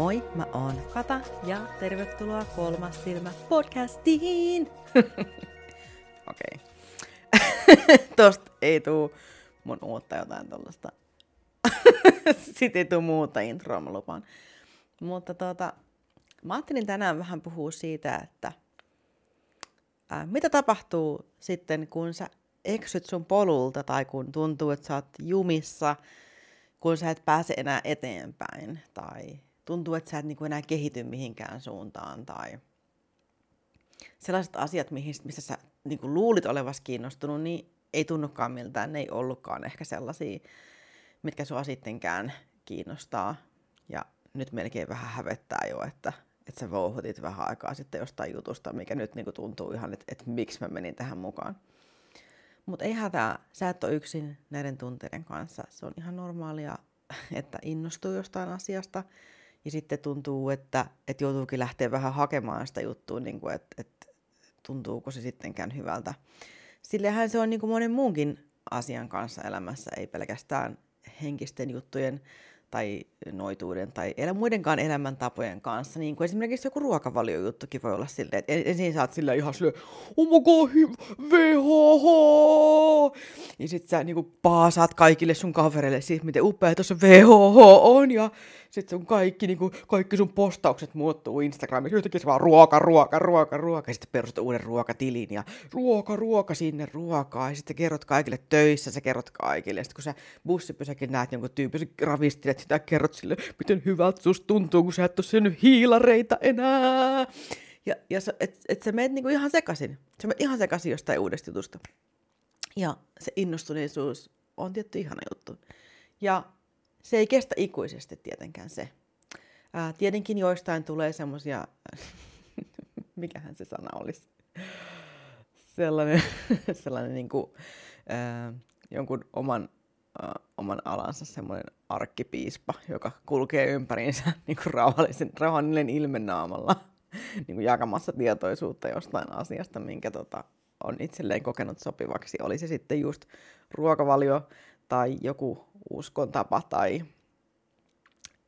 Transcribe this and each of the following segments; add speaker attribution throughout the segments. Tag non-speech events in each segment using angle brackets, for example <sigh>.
Speaker 1: Moi, mä oon Kata ja tervetuloa Kolmas silmä podcastiin! <laughs> Okei. <laughs> Tosta ei tuu mun uutta jotain tollasta. <laughs> Sitten ei tuu muuta introa, mä lupaan. Mutta tota, mä ajattelin tänään vähän puhua siitä, että ää, mitä tapahtuu sitten, kun sä eksyt sun polulta tai kun tuntuu, että sä oot jumissa, kun sä et pääse enää eteenpäin tai tuntuu, että sä et niinku enää kehity mihinkään suuntaan tai sellaiset asiat, missä sä niinku luulit olevasi kiinnostunut, niin ei tunnukaan miltään, ne ei ollutkaan ehkä sellaisia, mitkä sua sittenkään kiinnostaa. Ja nyt melkein vähän hävettää jo, että, että sä vouhutit vähän aikaa sitten jostain jutusta, mikä nyt niinku tuntuu ihan, että, että miksi mä menin tähän mukaan. Mutta ei hätää, sä et ole yksin näiden tunteiden kanssa. Se on ihan normaalia, että innostuu jostain asiasta ja sitten tuntuu, että, että joutuukin lähteä vähän hakemaan sitä juttua, niin kuin, että, että tuntuuko se sittenkään hyvältä. Sillehän se on niin kuin monen muunkin asian kanssa elämässä, ei pelkästään henkisten juttujen tai noituuden tai elä, muidenkaan elämäntapojen kanssa. Niin kuin esimerkiksi joku ruokavaliojuttukin voi olla silleen, että ensin sä oot silleen ihan silleen, oh my god, VHH! Ja sit sä niinku paasaat kaikille sun kavereille siitä, miten upea tuossa VHH on. Ja sit sun kaikki, niinku, kaikki sun postaukset muuttuu Instagramissa. Yhtäkkiä se vaan ruoka, ruoka, ruoka, ruoka. Ja sitten perustat uuden ruokatilin ja ruoka, ruoka sinne ruokaa. Ja sitten kerrot kaikille töissä, sä kerrot kaikille. Ja sitten kun sä bussipysäkin näet jonkun tyypin, sä sitä kerrot sille, miten hyvältä susta tuntuu, kun sä et ole syönyt hiilareita enää. Ja, ja sä, et, et sä meet niinku ihan sekaisin. Sä meet ihan sekaisin jostain uudesta jutusta. Ja se innostuneisuus on tietty ihana juttu. Ja se ei kestä ikuisesti tietenkään se. Ää, tietenkin joistain tulee semmoisia, <laughs> mikähän se sana olisi, sellainen, <laughs> sellainen niin kuin, ää, jonkun oman äh, oman alansa semmoinen arkkipiispa, joka kulkee ympäriinsä <laughs> niin kuin rauhallisen, rauhallinen ilmenaamalla <laughs> niin kuin jakamassa tietoisuutta jostain asiasta, minkä tota, on itselleen kokenut sopivaksi. Oli se sitten just ruokavalio tai joku uskontapa tai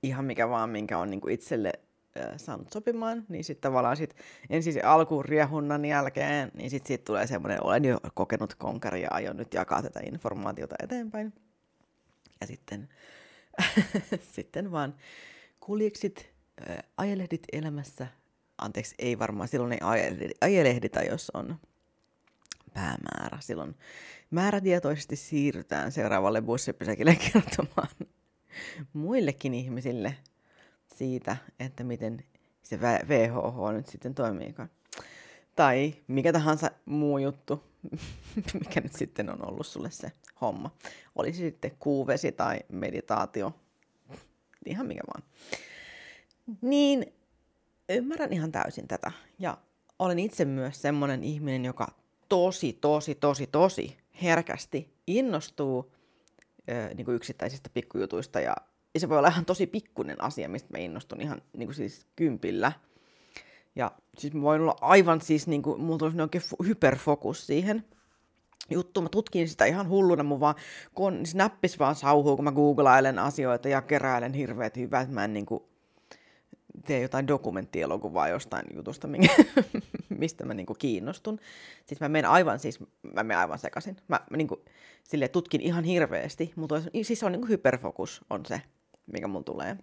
Speaker 1: ihan mikä vaan, minkä on niin kuin itselle saanut sopimaan, niin sitten tavallaan sit ensin se alkuun riehunnan jälkeen, niin sitten siitä tulee semmoinen, olen jo kokenut konkari ja aion nyt jakaa tätä informaatiota eteenpäin. Ja sitten, <laughs> sitten vaan kuljeksit, äh, ajelehdit elämässä. Anteeksi, ei varmaan, silloin ei ajelehditä, jos on päämäärä. Silloin määrätietoisesti siirrytään seuraavalle bussipysäkille <laughs> kertomaan muillekin ihmisille siitä, että miten se VHH nyt sitten toimiikaan. Tai mikä tahansa muu juttu, <laughs> mikä nyt sitten on ollut sulle se homma. Olisi sitten kuuvesi tai meditaatio, ihan mikä vaan. Niin ymmärrän ihan täysin tätä. Ja olen itse myös semmoinen ihminen, joka tosi, tosi, tosi, tosi herkästi innostuu ö, niin kuin yksittäisistä pikkujutuista. Ja, ja se voi olla ihan tosi pikkuinen asia, mistä mä innostun ihan niin kuin siis kympillä – ja siis mä voin olla aivan siis, niin kuin, mulla tulisi oikein hyperfokus siihen juttu. Mä tutkin sitä ihan hulluna, mun vaan kun siis näppis vaan sauhuu, kun mä googlailen asioita ja keräilen hirveät hyvät. Mä en niin kuin, tee jotain dokumenttielokuvaa jostain jutusta, minkä, <laughs> mistä mä niinku kiinnostun. Siis mä menen aivan, siis mä menen aivan sekaisin. Mä, mä niinku, sille tutkin ihan hirveästi, mutta siis on niinku hyperfokus on se, mikä mun tulee.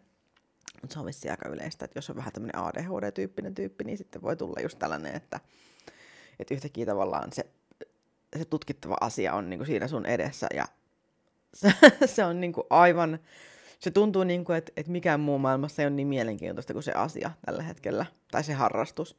Speaker 1: Mutta se on vissi aika yleistä, että jos on vähän tämmöinen ADHD-tyyppinen tyyppi, niin sitten voi tulla just tällainen, että, että yhtäkkiä tavallaan se, se tutkittava asia on niin kuin siinä sun edessä ja se, <laughs> se on niin kuin aivan, se tuntuu niin kuin, että, että mikään muu maailmassa ei ole niin mielenkiintoista kuin se asia tällä hetkellä, tai se harrastus.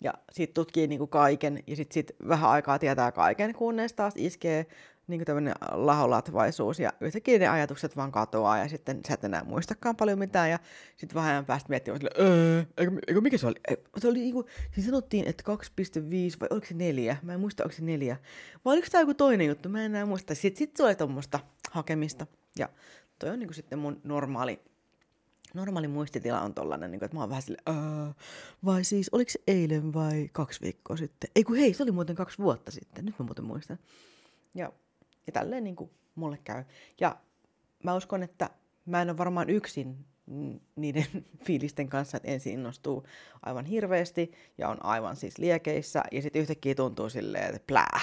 Speaker 1: Ja sitten tutkii niin kuin kaiken, ja sitten sit vähän aikaa tietää kaiken, kunnes taas iskee niin tämmöinen laholatvaisuus ja yhtäkkiä ne ajatukset vaan katoaa ja sitten sä et enää muistakaan paljon mitään ja sitten vähän ajan päästä miettimään sille, öö, eikö, eikö, mikä se oli? Se oli niinku, siis sanottiin, että 2,5 vai oliko se neljä? Mä en muista, onko se neljä. Vai oliko tämä joku toinen juttu? Mä en enää muista. Sitten sit oli tuommoista hakemista ja toi on niinku sitten mun normaali normaali muistitila on tollanen, niin kuin, että mä oon vähän sille, vai siis, oliko se eilen vai kaksi viikkoa sitten? Ei kun hei, se oli muuten kaksi vuotta sitten, nyt mä muuten muistan. Ja ja tälleen niin kuin mulle käy. Ja mä uskon, että mä en ole varmaan yksin niiden <laughs> fiilisten kanssa, että ensin innostuu aivan hirveästi ja on aivan siis liekeissä ja sitten yhtäkkiä tuntuu silleen, että plää.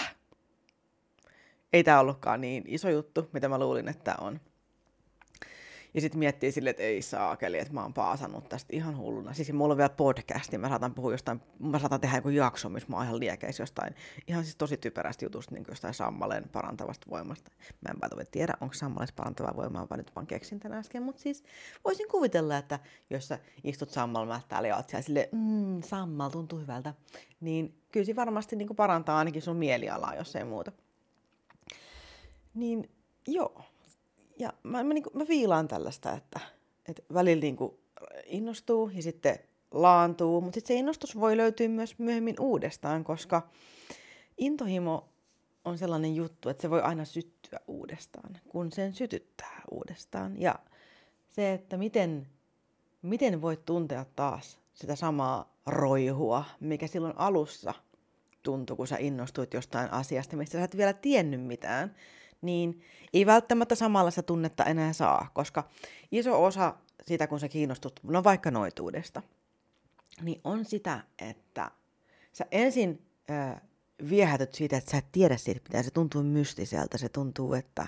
Speaker 1: Ei tämä ollutkaan niin iso juttu, mitä mä luulin, että on. Ja sitten miettii silleen, että ei saakeli, että mä oon paasannut tästä ihan hulluna. Siis mulla on vielä podcast, niin mä saatan puhua jostain, mä saatan tehdä joku jakso, missä mä oon ihan liekeissä jostain, ihan siis tosi typerästä jutusta, niin jostain sammaleen parantavasta voimasta. Mä en päätä tiedä, onko sammaleessa parantavaa voimaa, vaan nyt vaan keksin tänä äsken, mutta siis voisin kuvitella, että jos sä istut sammalmättäällä ja oot siellä silleen, mmm, sammal tuntuu hyvältä, niin kyllä se varmasti niin parantaa ainakin sun mielialaa, jos ei muuta. Niin joo, ja mä, mä, niin kuin, mä viilaan tällaista, että, että välillä niin kuin innostuu ja sitten laantuu, mutta sitten se innostus voi löytyä myös myöhemmin uudestaan, koska intohimo on sellainen juttu, että se voi aina syttyä uudestaan, kun sen sytyttää uudestaan. Ja se, että miten, miten voit tuntea taas sitä samaa roihua, mikä silloin alussa tuntui, kun sä innostuit jostain asiasta, mistä sä et vielä tiennyt mitään, niin ei välttämättä samanlaista tunnetta enää saa, koska iso osa sitä, kun sä kiinnostut, no vaikka noituudesta, niin on sitä, että sä ensin äh, viehätyt siitä, että sä et tiedä siitä, mitä se tuntuu mystiseltä. Se tuntuu, että,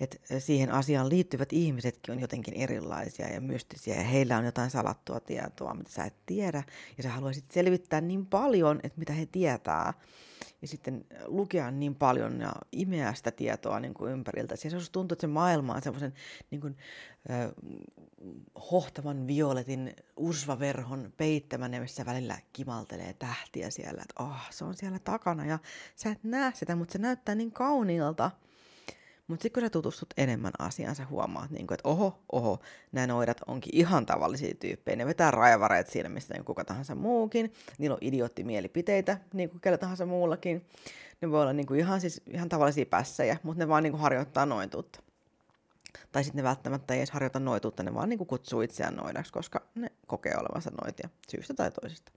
Speaker 1: että siihen asiaan liittyvät ihmisetkin on jotenkin erilaisia ja mystisiä ja heillä on jotain salattua tietoa, mitä sä et tiedä. Ja sä haluaisit selvittää niin paljon, että mitä he tietää ja sitten lukea niin paljon ja imeä sitä tietoa niin kuin ympäriltä. Ja se tuntuu, että se maailma on semmoisen niin kuin, äh, hohtavan violetin ursvaverhon peittämänä, missä välillä kimaltelee tähtiä siellä. Että oh, se on siellä takana ja sä et näe sitä, mutta se näyttää niin kauniilta. Mutta sitten kun sä tutustut enemmän asiaan, sä huomaat, niin kun, että oho, oho, nämä noidat onkin ihan tavallisia tyyppejä. Ne vetää siinä, missä niin kuka tahansa muukin. Niillä on idiottimielipiteitä, niin kuin kellä tahansa muullakin. Ne voi olla niin kuin ihan, siis, ihan tavallisia pässejä, mutta ne vaan niin kuin harjoittaa noituutta. Tai sitten ne välttämättä ei edes harjoita noituutta, ne vaan niin kuin kutsuu itseään noidaksi, koska ne kokee olevansa noitia syystä tai toisesta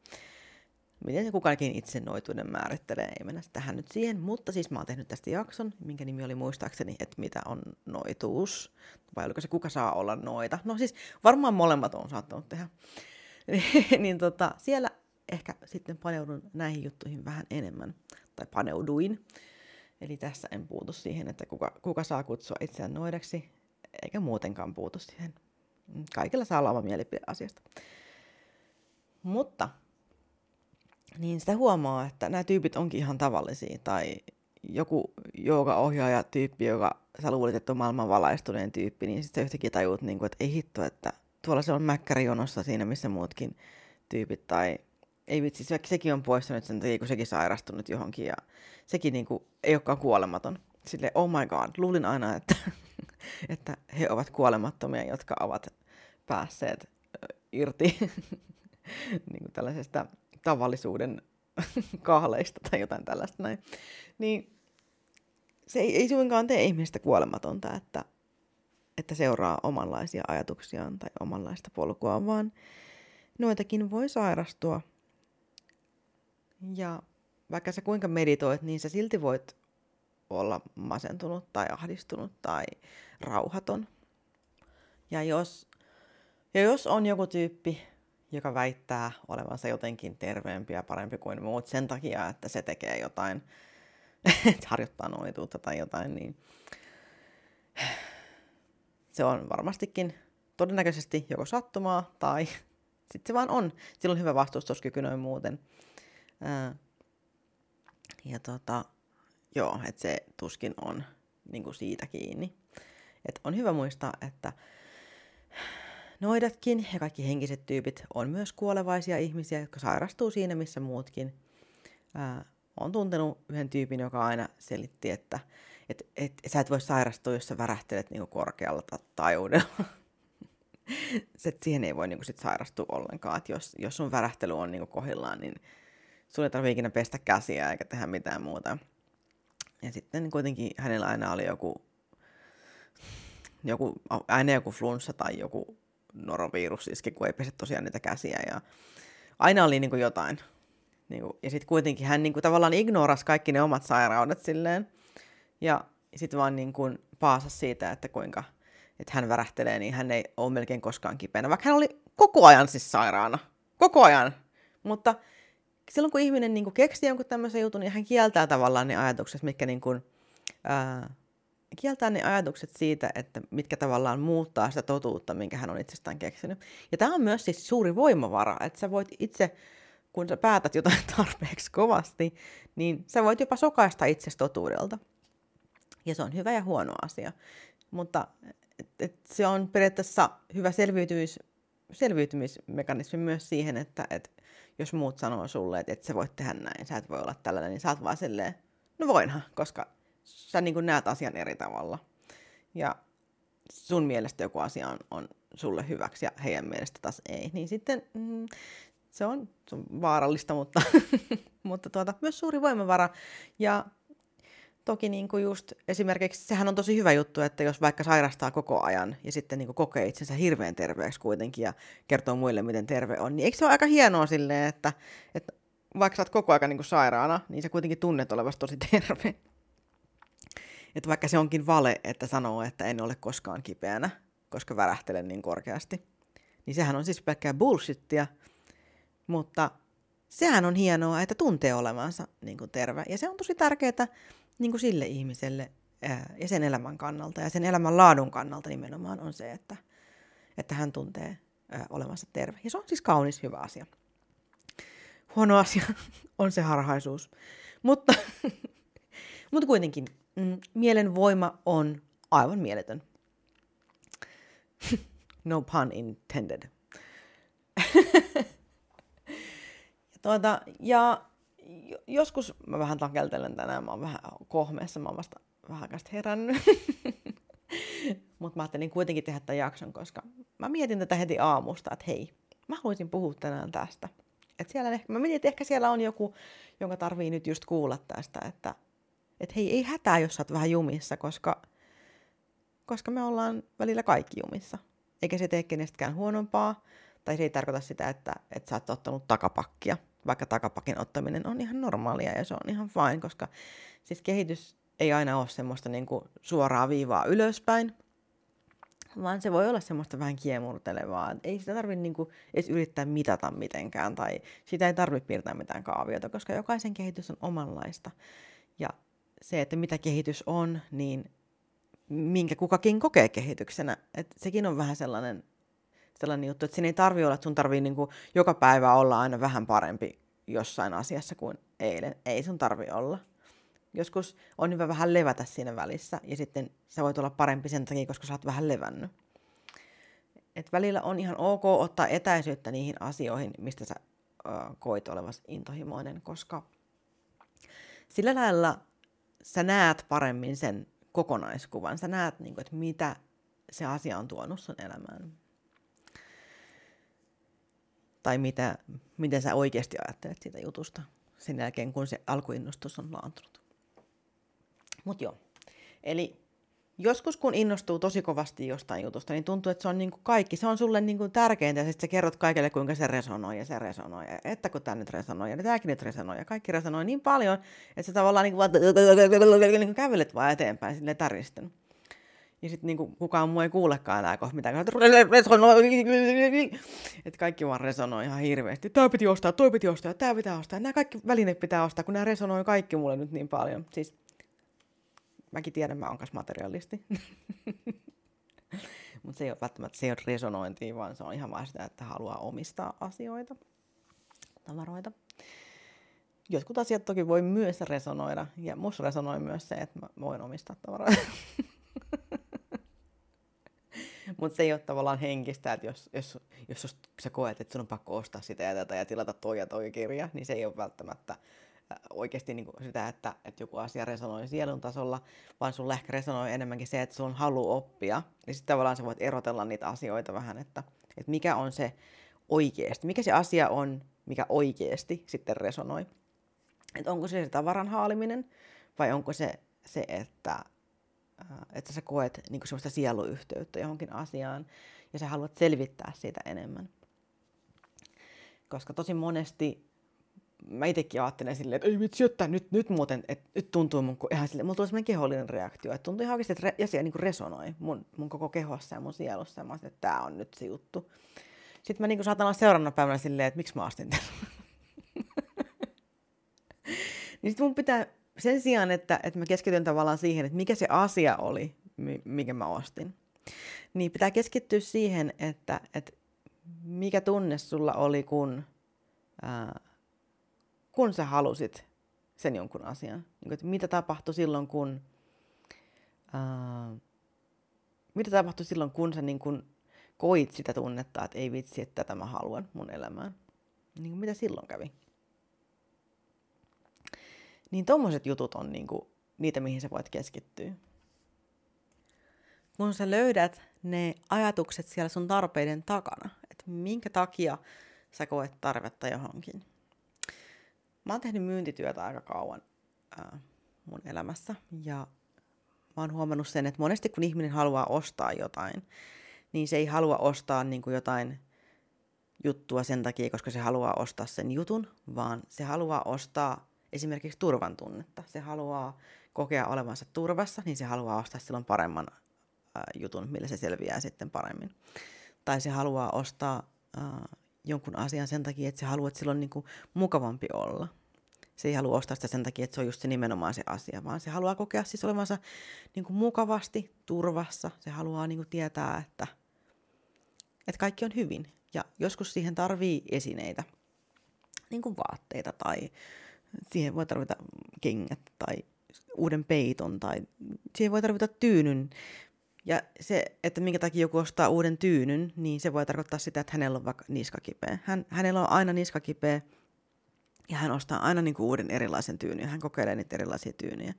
Speaker 1: miten se kukakin itse noituuden määrittelee, ei mennä tähän nyt siihen, mutta siis mä oon tehnyt tästä jakson, minkä nimi oli muistaakseni, että mitä on noituus, vai oliko se kuka saa olla noita. No siis varmaan molemmat on saattanut tehdä. <laughs> niin tota, siellä ehkä sitten paneudun näihin juttuihin vähän enemmän, tai paneuduin. Eli tässä en puutu siihen, että kuka, kuka saa kutsua itseään noidaksi, eikä muutenkaan puutu siihen. Kaikilla saa olla oma mielipide asiasta. Mutta niin sitä huomaa, että nämä tyypit onkin ihan tavallisia. Tai joku ohjaaja tyyppi, joka sä luulit, että on maailman valaistuneen tyyppi, niin sitten yhtäkkiä tajuut, niin kuin, että ei hitto, että tuolla se on mäkkärijonossa siinä, missä muutkin tyypit. Tai ei vitsi, sekin on poistunut sen takia, kun sekin sairastunut johonkin ja sekin niin kuin, ei olekaan kuolematon. Sille oh my god, luulin aina, että, <laughs> että he ovat kuolemattomia, jotka ovat päässeet irti <laughs> niin kuin tällaisesta tavallisuuden <laughs> kahleista tai jotain tällaista näin, niin se ei, ei suinkaan tee ihmistä kuolematonta, että, että seuraa omanlaisia ajatuksiaan tai omanlaista polkua, vaan noitakin voi sairastua. Ja vaikka sä kuinka meditoit, niin sä silti voit olla masentunut tai ahdistunut tai rauhaton. Ja jos, ja jos on joku tyyppi, joka väittää olevansa jotenkin terveempi ja parempi kuin muut sen takia, että se tekee jotain, <laughs> että harjoittaa noituutta tai jotain, niin se on varmastikin todennäköisesti joko sattumaa tai <laughs> sitten se vaan on. Sillä on hyvä vastustuskyky noin muuten. ja tota, joo, että se tuskin on niin siitä kiinni. Et on hyvä muistaa, että noidatkin ja kaikki henkiset tyypit on myös kuolevaisia ihmisiä, jotka sairastuu siinä, missä muutkin. On tuntenut yhden tyypin, joka aina selitti, että et, et, et sä et voi sairastua, jos sä värähtelet niinku korkealla taajuudella. <laughs> siihen ei voi niinku sit sairastua ollenkaan. Et jos, jos sun värähtely on niinku kohillaan, niin sun ei tarvitse ikinä pestä käsiä eikä tehdä mitään muuta. Ja sitten kuitenkin hänellä aina oli joku, joku aina joku flunssa tai joku norovirus iski, kun ei pese tosiaan niitä käsiä. Ja aina oli niin kuin jotain. Niin kuin, ja sitten kuitenkin hän niin kuin, tavallaan ignorasi kaikki ne omat sairaudet silleen. Ja sitten vaan niin kuin paasasi siitä, että kuinka, että hän värähtelee, niin hän ei ole melkein koskaan kipeänä, vaikka hän oli koko ajan siis sairaana. Koko ajan. Mutta silloin kun ihminen niin kuin keksii jonkun tämmöisen jutun, niin hän kieltää tavallaan ne ajatukset, mitkä niin kuin, ää, kieltää ne ajatukset siitä, että mitkä tavallaan muuttaa sitä totuutta, minkä hän on itsestään keksinyt. Ja tämä on myös siis suuri voimavara, että sä voit itse, kun sä päätät jotain <laughs> tarpeeksi kovasti, niin sä voit jopa sokaista itsestä totuudelta. Ja se on hyvä ja huono asia. Mutta et, et se on periaatteessa hyvä selviytymis, selviytymismekanismi myös siihen, että et jos muut sanoo sulle, että et sä voit tehdä näin, sä et voi olla tällainen, niin sä oot vaan silleen, no voinhan, koska sä niin näet asian eri tavalla. Ja sun mielestä joku asia on, on sulle hyväksi ja heidän mielestä taas ei, niin sitten mm, se, on, se on vaarallista, mutta, <laughs> mutta tuota, myös suuri voimavara. Ja toki niin kuin just esimerkiksi sehän on tosi hyvä juttu, että jos vaikka sairastaa koko ajan ja sitten niin kuin kokee itsensä hirveän terveeksi kuitenkin ja kertoo muille, miten terve on, niin eikö se ole aika hienoa silleen, että, että vaikka sä oot koko ajan niin kuin sairaana, niin sä kuitenkin tunnet olevasi tosi terve. Että vaikka se onkin vale, että sanoo, että en ole koskaan kipeänä, koska värähtelen niin korkeasti, niin sehän on siis pelkkää bullshittia, mutta sehän on hienoa, että tuntee olevansa niin kuin terve. Ja se on tosi tärkeää niin kuin sille ihmiselle ja sen elämän kannalta ja sen elämän laadun kannalta nimenomaan on se, että, että hän tuntee olevansa terve. Ja se on siis kaunis hyvä asia. Huono asia <laughs> on se harhaisuus. Mutta, <laughs> mutta kuitenkin mm, mielen voima on aivan mieletön. <laughs> no pun intended. <laughs> tuota, ja joskus mä vähän takeltelen tänään, mä oon vähän kohmeessa, mä oon vasta vähän herännyt. <laughs> Mutta mä ajattelin kuitenkin tehdä tämän jakson, koska mä mietin tätä heti aamusta, että hei, mä haluaisin puhua tänään tästä. Et siellä mä mietin, että ehkä siellä on joku, jonka tarvii nyt just kuulla tästä, että et hei, ei hätää, jos sä oot vähän jumissa, koska, koska me ollaan välillä kaikki jumissa. Eikä se tee kenestäkään huonompaa, tai se ei tarkoita sitä, että, että sä oot ottanut takapakkia vaikka takapakin ottaminen on ihan normaalia ja se on ihan fine, koska siis kehitys ei aina ole semmoista niin kuin suoraa viivaa ylöspäin, vaan se voi olla semmoista vähän kiemurtelevaa. Ei sitä tarvitse niin kuin edes yrittää mitata mitenkään tai sitä ei tarvitse piirtää mitään kaaviota, koska jokaisen kehitys on omanlaista. Se, että mitä kehitys on, niin minkä kukakin kokee kehityksenä, että sekin on vähän sellainen sellainen juttu, että siinä ei tarvi olla, että sun tarvii niin kuin joka päivä olla aina vähän parempi jossain asiassa kuin eilen. Ei sun tarvi olla. Joskus on hyvä vähän levätä siinä välissä ja sitten sä voit olla parempi sen takia, koska sä oot vähän levännyt. Et välillä on ihan ok ottaa etäisyyttä niihin asioihin, mistä sä ö, koit olevas intohimoinen, koska sillä lailla sä näet paremmin sen kokonaiskuvan. Sä näet, niin kuin, että mitä se asia on tuonut sun elämään tai mitä, miten sä oikeasti ajattelet siitä jutusta sen jälkeen, kun se alkuinnostus on laantunut. Mutta joo, eli joskus kun innostuu tosi kovasti jostain jutusta, niin tuntuu, että se on niin kuin kaikki, se on sulle niin kuin tärkeintä, ja sitten sä kerrot kaikille, kuinka se resonoi, ja se resonoi, ja että kun tämä nyt resonoi, ja tämäkin nyt resonoi, ja kaikki resonoi niin paljon, että sä tavallaan niin kuin, <laughs> niin kävelet vaan eteenpäin sille täristen. Ja sitten niinku, kukaan muu ei kuulekaan enää kohta mitään. Että kaikki vaan resonoi ihan hirveästi. Tämä piti ostaa, toi piti ostaa, tämä pitää ostaa. Nämä kaikki välineet pitää ostaa, kun nämä resonoi kaikki mulle nyt niin paljon. Siis mäkin tiedän, mä oon kanssa materialisti. <laughs> Mutta se ei ole välttämättä se ei ole resonointia, vaan se on ihan vaan sitä, että haluaa omistaa asioita, tavaroita. Jotkut asiat toki voi myös resonoida, ja musta resonoi myös se, että mä voin omistaa tavaroita. <laughs> Mutta se ei ole tavallaan henkistä, että jos, jos, jos sä koet, että sun on pakko ostaa sitä ja tätä ja tilata toi ja toi kirja, niin se ei ole välttämättä oikeasti niin sitä, että, että joku asia resonoi sielun tasolla, vaan sun ehkä resonoi enemmänkin se, että sun halu oppia. Niin sitten tavallaan sä voit erotella niitä asioita vähän, että, että mikä on se oikeasti, mikä se asia on, mikä oikeasti sitten resonoi. Että onko se se tavaran haaliminen vai onko se se, että että sä koet niin kuin semmoista sieluyhteyttä johonkin asiaan ja sä haluat selvittää siitä enemmän. Koska tosi monesti mä itsekin ajattelen silleen, että ei vitsi, että nyt, nyt muuten, että nyt tuntuu mun, ihan silleen, mulla tuli sellainen kehollinen reaktio, että tuntuu ihan oikeasti, että re, asia niin resonoi mun, mun koko kehossa ja mun sielussa, ja mä että tää on nyt se juttu. Sitten mä niin saatan olla seuraavana päivänä silleen, että miksi mä astin tämän. <laughs> niin sitten mun pitää, sen sijaan, että, että mä keskityn tavallaan siihen, että mikä se asia oli, mikä mä ostin, niin pitää keskittyä siihen, että, että mikä tunne sulla oli, kun, ää, kun sä halusit sen jonkun asian. Niin, että mitä tapahtui silloin, kun... Ää, mitä tapahtui silloin, kun sä niin kun koit sitä tunnetta, että ei vitsi, että tätä mä haluan mun elämään. Niin mitä silloin kävi? Niin tommoset jutut on niin kuin niitä, mihin sä voit keskittyä. Kun sä löydät ne ajatukset siellä sun tarpeiden takana, että minkä takia sä koet tarvetta johonkin. Mä oon tehnyt myyntityötä aika kauan ää, mun elämässä ja mä oon huomannut sen, että monesti kun ihminen haluaa ostaa jotain, niin se ei halua ostaa niin kuin jotain juttua sen takia, koska se haluaa ostaa sen jutun, vaan se haluaa ostaa esimerkiksi turvan tunnetta. Se haluaa kokea olevansa turvassa, niin se haluaa ostaa silloin paremman jutun, millä se selviää sitten paremmin. Tai se haluaa ostaa ää, jonkun asian sen takia, että että sillä on niin kuin mukavampi olla. Se ei halua ostaa sitä sen takia, että se on just se nimenomaan se asia, vaan se haluaa kokea siis olevansa niin kuin mukavasti, turvassa. Se haluaa niin kuin tietää, että, että kaikki on hyvin. Ja joskus siihen tarvii esineitä, niin kuin vaatteita tai siihen voi tarvita kengät tai uuden peiton tai siihen voi tarvita tyynyn. Ja se, että minkä takia joku ostaa uuden tyynyn, niin se voi tarkoittaa sitä, että hänellä on vaikka niskakipeä. Hän, hänellä on aina niskakipeä ja hän ostaa aina niin kuin uuden erilaisen tyynyn. Hän kokeilee niitä erilaisia tyynyjä.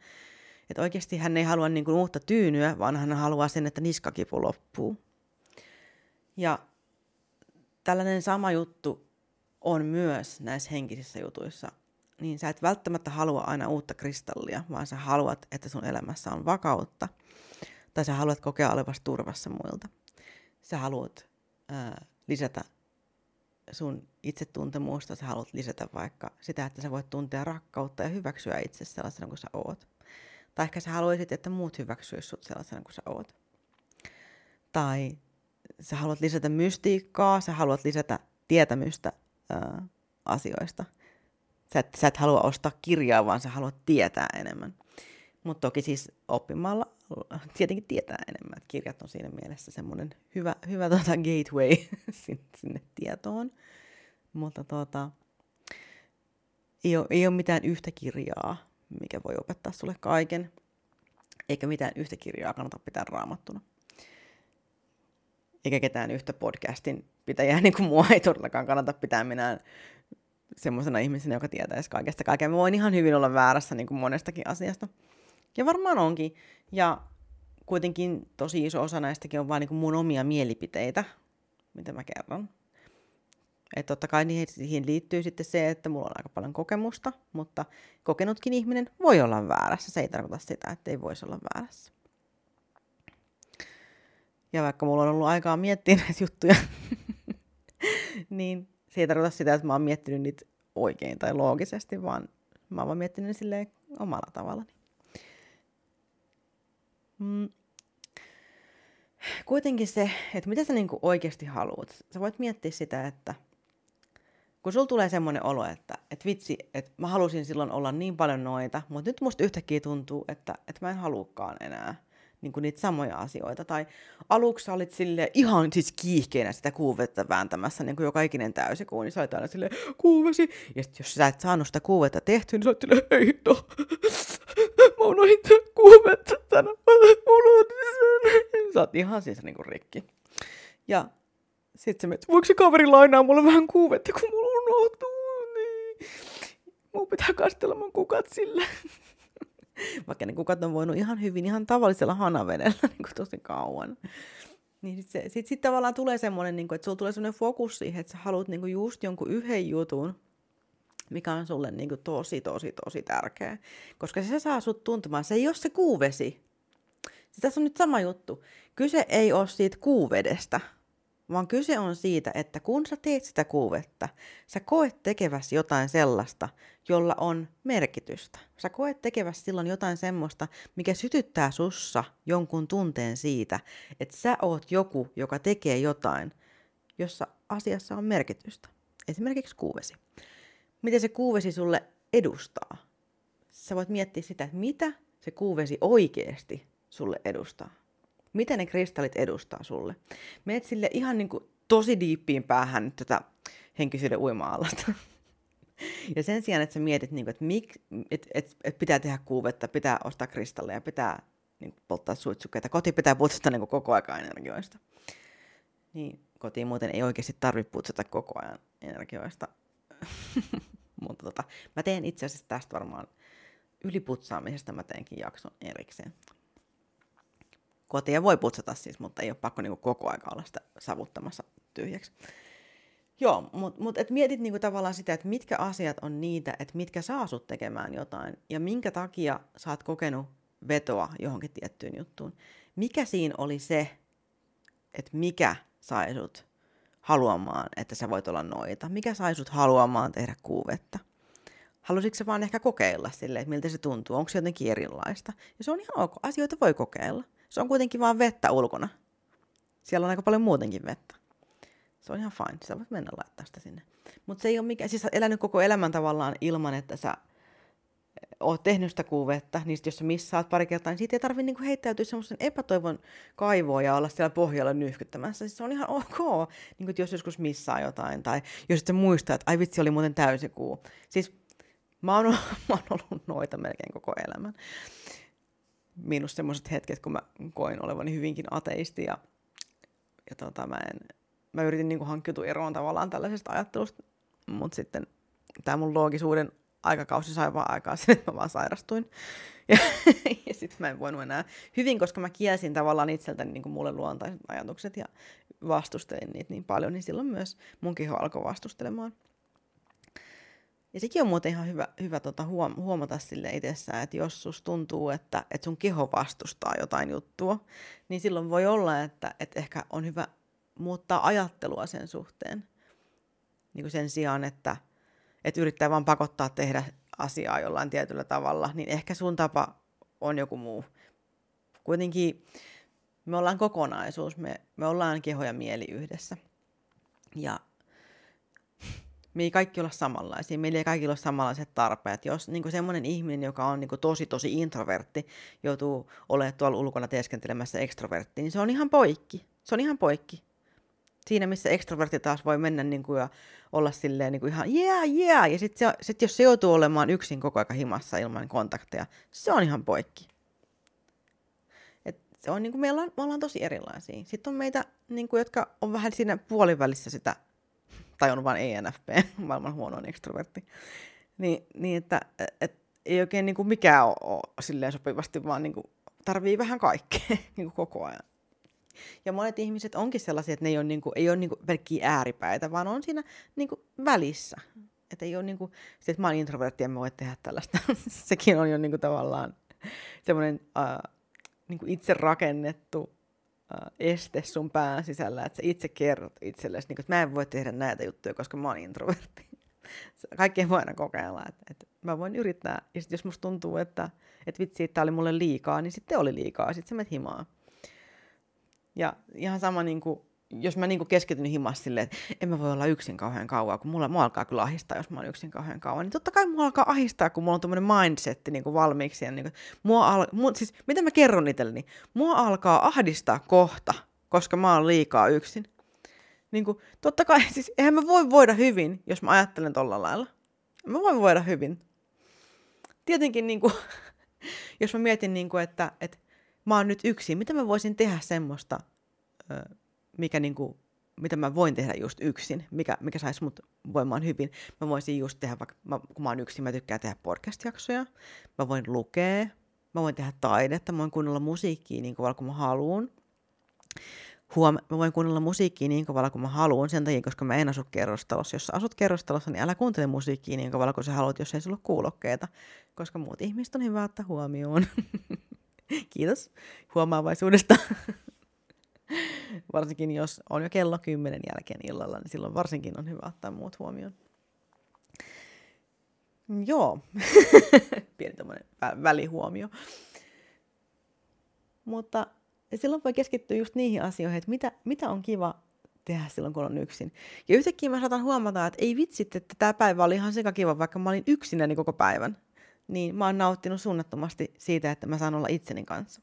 Speaker 1: Että oikeasti hän ei halua niin kuin uutta tyynyä, vaan hän haluaa sen, että niskakipu loppuu. Ja tällainen sama juttu on myös näissä henkisissä jutuissa niin sä et välttämättä halua aina uutta kristallia, vaan sä haluat, että sun elämässä on vakautta. Tai sä haluat kokea olevasi turvassa muilta. Sä haluat ää, lisätä sun itsetuntemusta, sä haluat lisätä vaikka sitä, että sä voit tuntea rakkautta ja hyväksyä itse sellaisena kuin sä oot. Tai ehkä sä haluaisit, että muut hyväksyisivät sut sellaisena kuin sä oot. Tai sä haluat lisätä mystiikkaa, sä haluat lisätä tietämystä ää, asioista – Sä et, sä et halua ostaa kirjaa, vaan sä haluat tietää enemmän. Mutta toki siis oppimalla <laughs> tietenkin tietää enemmän. Et kirjat on siinä mielessä semmoinen hyvä, hyvä tuota gateway <laughs> sinne, sinne tietoon. Mutta tuota, ei, ole, ei ole mitään yhtä kirjaa, mikä voi opettaa sulle kaiken. Eikä mitään yhtä kirjaa kannata pitää raamattuna. Eikä ketään yhtä podcastin pitäjää, <laughs> niin kuin mua ei todellakaan kannata pitää minään semmoisena ihmisenä, joka tietäisi kaikesta kaikkea. Mä voin ihan hyvin olla väärässä niin kuin monestakin asiasta. Ja varmaan onkin. Ja kuitenkin tosi iso osa näistäkin on vain niin mun omia mielipiteitä, mitä mä kerron. Että totta kai niihin liittyy sitten se, että mulla on aika paljon kokemusta, mutta kokenutkin ihminen voi olla väärässä. Se ei tarkoita sitä, että ei voisi olla väärässä. Ja vaikka mulla on ollut aikaa miettiä <laughs> näitä juttuja, niin se ei tarkoita sitä, että mä oon miettinyt niitä oikein tai loogisesti, vaan mä oon vaan miettinyt silleen omalla tavalla. Mm. Kuitenkin se, että mitä sä niinku oikeasti haluat. Sä voit miettiä sitä, että kun sulla tulee semmoinen olo, että, että vitsi, että mä halusin silloin olla niin paljon noita, mutta nyt musta yhtäkkiä tuntuu, että, että mä en halukaan enää niin kuin niitä samoja asioita. Tai aluksi olit sille ihan siis kiihkeenä sitä kuuvetta vääntämässä niin kuin joka ikinen täysikuu, niin sä olit aina silleen kuuvesi. Ja sitten jos sä et saanut sitä kuuvetta tehtyä, niin sä olit silleen, ei hitto, mä unohdin kuuvetta tänä, unohdin sen. Sä oot ihan siis niin kuin rikki. Ja sitten sä mietit, voiko se kaveri lainaa mulle vähän kuuvetta, kun mulla unohtuu, niin mun pitää kastella mun kukat sille. <laughs> Vaikka ne kukat on voinut ihan hyvin, ihan tavallisella hanavedellä <laughs> niin kuin tosi kauan. Niin sitten sit, sit tavallaan tulee semmoinen, niin kuin, että sulla tulee semmoinen fokus siihen, että sä haluat niin kuin just jonkun yhden jutun, mikä on sulle niin kuin tosi, tosi, tosi tärkeä. Koska se saa sut tuntumaan, se ei ole se kuuvesi. Se tässä on nyt sama juttu. Kyse ei ole siitä kuuvedestä, vaan kyse on siitä, että kun sä teet sitä kuuvetta, sä koet tekeväsi jotain sellaista, jolla on merkitystä. Sä koet tekeväsi silloin jotain semmoista, mikä sytyttää sussa jonkun tunteen siitä, että sä oot joku, joka tekee jotain, jossa asiassa on merkitystä. Esimerkiksi kuuvesi. Miten se kuuvesi sulle edustaa? Sä voit miettiä sitä, että mitä se kuuvesi oikeasti sulle edustaa. Mitä ne kristallit edustaa sulle? Meet sille ihan niin kuin tosi diippiin päähän tätä henkisyyden uima-alasta. <laughs> Ja sen sijaan, että sä mietit, niin kuin, että, mik, että, että, että pitää tehdä kuuvetta, pitää ostaa kristalleja, pitää niin kuin, polttaa suitsukkeita, koti pitää putsata niin kuin, koko ajan energioista. Niin, kotiin muuten ei oikeasti tarvitse putsata koko ajan energioista. <laughs> Mutta tota, mä teen itse asiassa tästä varmaan yliputsaamisesta mä teenkin jakson erikseen. Kotia voi putsata siis, mutta ei ole pakko niinku koko aika olla sitä savuttamassa tyhjäksi. Joo, mutta mut, et mietit niinku tavallaan sitä, että mitkä asiat on niitä, että mitkä saa sut tekemään jotain ja minkä takia sä oot kokenut vetoa johonkin tiettyyn juttuun. Mikä siinä oli se, että mikä sai sut haluamaan, että sä voit olla noita? Mikä sai sut haluamaan tehdä kuuvetta? Halusitko se vaan ehkä kokeilla silleen, että miltä se tuntuu, onko se jotenkin erilaista? Ja se on ihan ok, asioita voi kokeilla. Se on kuitenkin vaan vettä ulkona. Siellä on aika paljon muutenkin vettä. Se on ihan fine, sä voit mennä laittaa sitä sinne. Mutta se ei ole mikään, siis sä elänyt koko elämän tavallaan ilman, että sä oot tehnyt sitä kuuvetta, niin jos sä missaat pari kertaa, niin siitä ei tarvitse niinku heittäytyä semmoisen epätoivon kaivoon ja olla siellä pohjalla nyhkyttämässä. Siis se on ihan <laughs> ok, niin jos joskus missaa jotain, tai jos et muistaa, että ai vitsi, oli muuten täysikuu. Siis Mä oon, <laughs> mä oon ollut noita melkein koko elämän. Miinus semmoiset hetket, kun mä koin olevani hyvinkin ateisti ja, ja tota, mä, en, mä yritin niin hankkiutua eroon tavallaan tällaisesta ajattelusta, mutta sitten tämä mun loogisuuden aikakausi sai vaan aikaa sen, että mä vaan sairastuin. <laughs> Ja, ja sitten mä en voinut enää hyvin, koska mä kielsin tavallaan itseltäni niin kuin mulle luontaiset ajatukset ja vastustelin niitä niin paljon, niin silloin myös mun keho alkoi vastustelemaan. Ja sekin on muuten ihan hyvä, hyvä tota huom- huomata sille itsessään, että jos sus tuntuu, että, että sun keho vastustaa jotain juttua, niin silloin voi olla, että, että ehkä on hyvä muuttaa ajattelua sen suhteen. Niin kuin sen sijaan, että, että yrittää vaan pakottaa tehdä asiaa jollain tietyllä tavalla, niin ehkä sun tapa on joku muu. Kuitenkin me ollaan kokonaisuus, me, me ollaan keho ja mieli yhdessä. Ja me ei kaikki olla samanlaisia, meillä ei kaikilla ole samanlaiset tarpeet. Jos niin semmoinen ihminen, joka on niin tosi tosi introvertti, joutuu olemaan tuolla ulkona teeskentelemässä ekstrovertti, niin se on ihan poikki. Se on ihan poikki. Siinä, missä ekstrovertti taas voi mennä niin kuin, ja olla silleen niin kuin ihan yeah, yeah, ja sitten sit jos se joutuu olemaan yksin koko ajan himassa ilman kontakteja, se on ihan poikki. Et se on, niin kuin, meillä on, me ollaan tosi erilaisia. Sitten on meitä, niin kuin, jotka on vähän siinä puolivälissä sitä tai on vain ENFP, <laughs> maailman huonoin ekstrovertti. Niin, niin että et, ei oikein niin kuin mikään ole, ole sopivasti, vaan niin kuin tarvii vähän kaikkea <laughs> niin kuin koko ajan. Ja monet ihmiset onkin sellaisia, että ne ei ole, niin kuin, ei ole niin kuin pelkkiä ääripäitä, vaan on siinä niin kuin välissä. Että ei ole niin kuin, sit, että mä oon introvertti, en mä voi tehdä tällaista. <laughs> Sekin on jo niin kuin tavallaan semmoinen äh, niin kuin itse rakennettu este sun pään sisällä, että sä itse kerrot itsellesi, niin että mä en voi tehdä näitä juttuja, koska mä oon introvertti. Kaikkea voi aina kokeilla, että, että mä voin yrittää. Ja sitten jos musta tuntuu, että, että vitsi, että oli mulle liikaa, niin sitten oli liikaa, sitten sä menet himaa. Ja ihan sama niin kuin jos mä niinku keskityn himassa silleen, että en mä voi olla yksin kauhean kauan, kun mulla, mulla alkaa kyllä ahistaa, jos mä oon yksin kauhean kauan, niin totta kai mulla alkaa ahistaa, kun mulla on tämmöinen mindsetti niinku valmiiksi. Ja niinku, mua al, mua, siis, mitä mä kerron itselleni? Mua alkaa ahdistaa kohta, koska mä oon liikaa yksin. Niinku, totta kai, <laughs> siis eihän mä voi voida hyvin, jos mä ajattelen tolla lailla. Mä voin voida hyvin. Tietenkin, niinku, <laughs> jos mä mietin, niinku, että, että mä oon nyt yksin, mitä mä voisin tehdä semmoista, mikä niin kuin, mitä mä voin tehdä just yksin, mikä, mikä saisi mut voimaan hyvin. Mä voisin just tehdä, vaikka mä, kun mä oon yksin, mä tykkään tehdä podcast-jaksoja, mä voin lukea, mä voin tehdä taidetta, mä voin kuunnella musiikkia niin kovalla kuin mä haluan. Huom, mä voin kuunnella musiikkia niin kovalla kuin mä haluan, sen takia, koska mä en asu kerrostalossa. Jos sä asut kerrostalossa, niin älä kuuntele musiikkia niin kovalla kuin sä haluat, jos ei sulla ole kuulokkeita, koska muut ihmiset on hyvä ottaa huomioon. <laughs> Kiitos huomaavaisuudesta. <laughs> <laughs> varsinkin jos on jo kello kymmenen jälkeen illalla, niin silloin varsinkin on hyvä ottaa muut huomioon. Joo, <laughs> pieni tämmöinen vä- välihuomio. Mutta silloin voi keskittyä just niihin asioihin, että mitä, mitä on kiva tehdä silloin, kun on yksin. Ja yhtäkkiä mä saatan huomata, että ei vitsit, että tämä päivä oli ihan kiva, vaikka mä olin yksinäni koko päivän. Niin mä oon nauttinut suunnattomasti siitä, että mä saan olla itseni kanssa.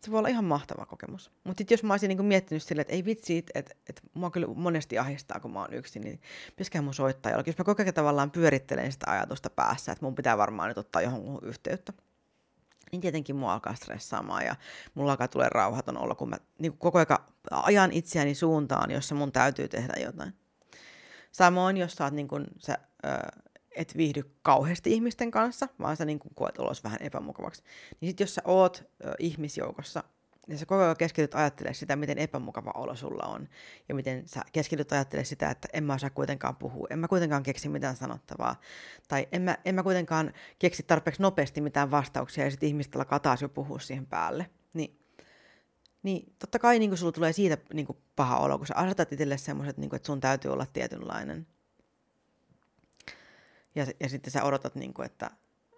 Speaker 1: Se voi olla ihan mahtava kokemus. Mutta jos mä olisin niinku miettinyt silleen, että ei vitsi, että et, mua kyllä monesti ahistaa, kun mä oon yksin, niin pitäisikään mun soittaa jollakin. Jos mä koko ajan tavallaan pyörittelen sitä ajatusta päässä, että mun pitää varmaan nyt ottaa johonkin yhteyttä niin tietenkin mua alkaa stressaamaan ja mulla alkaa tulee rauhaton olla, kun mä niin koko ajan ajan itseäni suuntaan, jossa mun täytyy tehdä jotain. Samoin, jos sä, oot, niin kun, sä ö, et viihdy kauheasti ihmisten kanssa, vaan sä niin kun, koet olos vähän epämukavaksi, niin sit jos sä oot ö, ihmisjoukossa ja sä koko ajan keskityt ajattelemaan sitä, miten epämukava olo sulla on. Ja miten sä keskityt ajattelemaan sitä, että en mä osaa kuitenkaan puhua. En mä kuitenkaan keksi mitään sanottavaa. Tai en mä, en mä kuitenkaan keksi tarpeeksi nopeasti mitään vastauksia. Ja sitten ihmiset alkaa taas jo puhua siihen päälle. Niin, niin totta kai niin sulla tulee siitä niin paha olo, kun sä asetat itselle semmoiset, niin että sun täytyy olla tietynlainen. Ja, ja sitten sä odotat, niin kuin, että,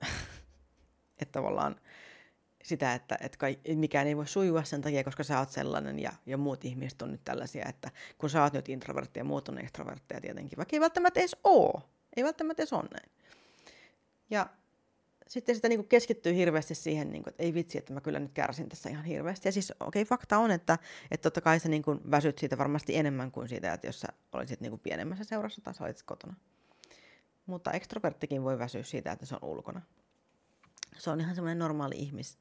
Speaker 1: <laughs> että tavallaan sitä, että, että kai, mikään ei voi sujua sen takia, koska sä oot sellainen ja, ja muut ihmiset on nyt tällaisia, että kun sä oot nyt introvertti ja muut on extrovertteja tietenkin, vaikka ei välttämättä edes oo. Ei välttämättä edes ole näin. Ja sitten sitä niin keskittyy hirveästi siihen, niin kuin, että ei vitsi, että mä kyllä nyt kärsin tässä ihan hirveästi. Ja siis okei, okay, fakta on, että, että totta kai sä niin kuin väsyt siitä varmasti enemmän kuin siitä, että jos sä olisit niin kuin pienemmässä seurassa tai sä olisit kotona. Mutta ekstroverttikin voi väsyä siitä, että se on ulkona. Se on ihan semmoinen normaali ihmis,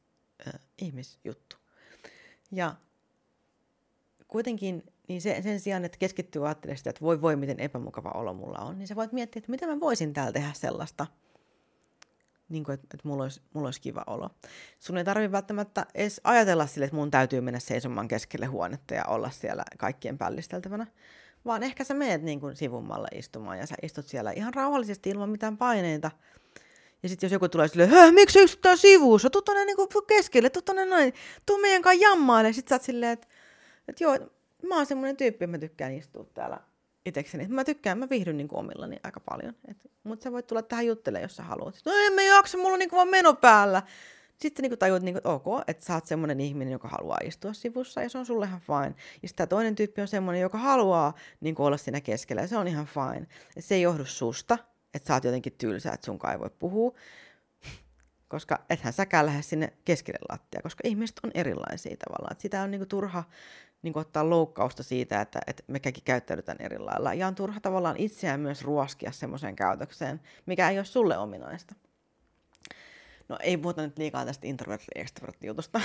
Speaker 1: äh, ihmisjuttu. Ja kuitenkin niin se, sen sijaan, että keskittyy ajattelemaan sitä, että voi voi, miten epämukava olo mulla on, niin sä voit miettiä, että mitä mä voisin täällä tehdä sellaista, niin kuin, että, että mulla, olisi, mulla olisi kiva olo. Sun ei tarvitse välttämättä edes ajatella sille, että mun täytyy mennä seisomaan keskelle huonetta ja olla siellä kaikkien pällisteltävänä, vaan ehkä sä meet niin kuin sivummalle istumaan ja sä istut siellä ihan rauhallisesti ilman mitään paineita – ja sitten jos joku tulee silleen, hö, miksi sä istut sivussa? Tuu tonne niinku keskelle, tuu tonne noin, tuu meidän kanssa jammaille. Sitten sä oot silleen, että et joo, mä oon semmoinen tyyppi, mä tykkään istua täällä itekseni. Mä tykkään, mä viihdyn niinku omillani aika paljon. Mutta sä voit tulla tähän juttelemaan, jos sä haluat. No en mä jaksa, mulla on niinku vaan meno päällä. Sitten niinku tajuat, niinku, että ok, että sä oot semmoinen ihminen, joka haluaa istua sivussa ja se on sulle ihan fine. Ja sitten toinen tyyppi on semmoinen, joka haluaa niinku olla siinä keskellä ja se on ihan fine. Et se ei johdu susta, että sä oot jotenkin tylsä, että sun ei voi puhua, koska ethän säkään lähde sinne keskelle lattia, koska ihmiset on erilaisia tavallaan. Että sitä on niinku turha niinku ottaa loukkausta siitä, että, että me kaikki käyttäydytään eri lailla. Ja on turha tavallaan itseään myös ruoskia semmoiseen käytökseen, mikä ei ole sulle ominaista. No ei puhuta nyt liikaa tästä introvert extrovert jutusta.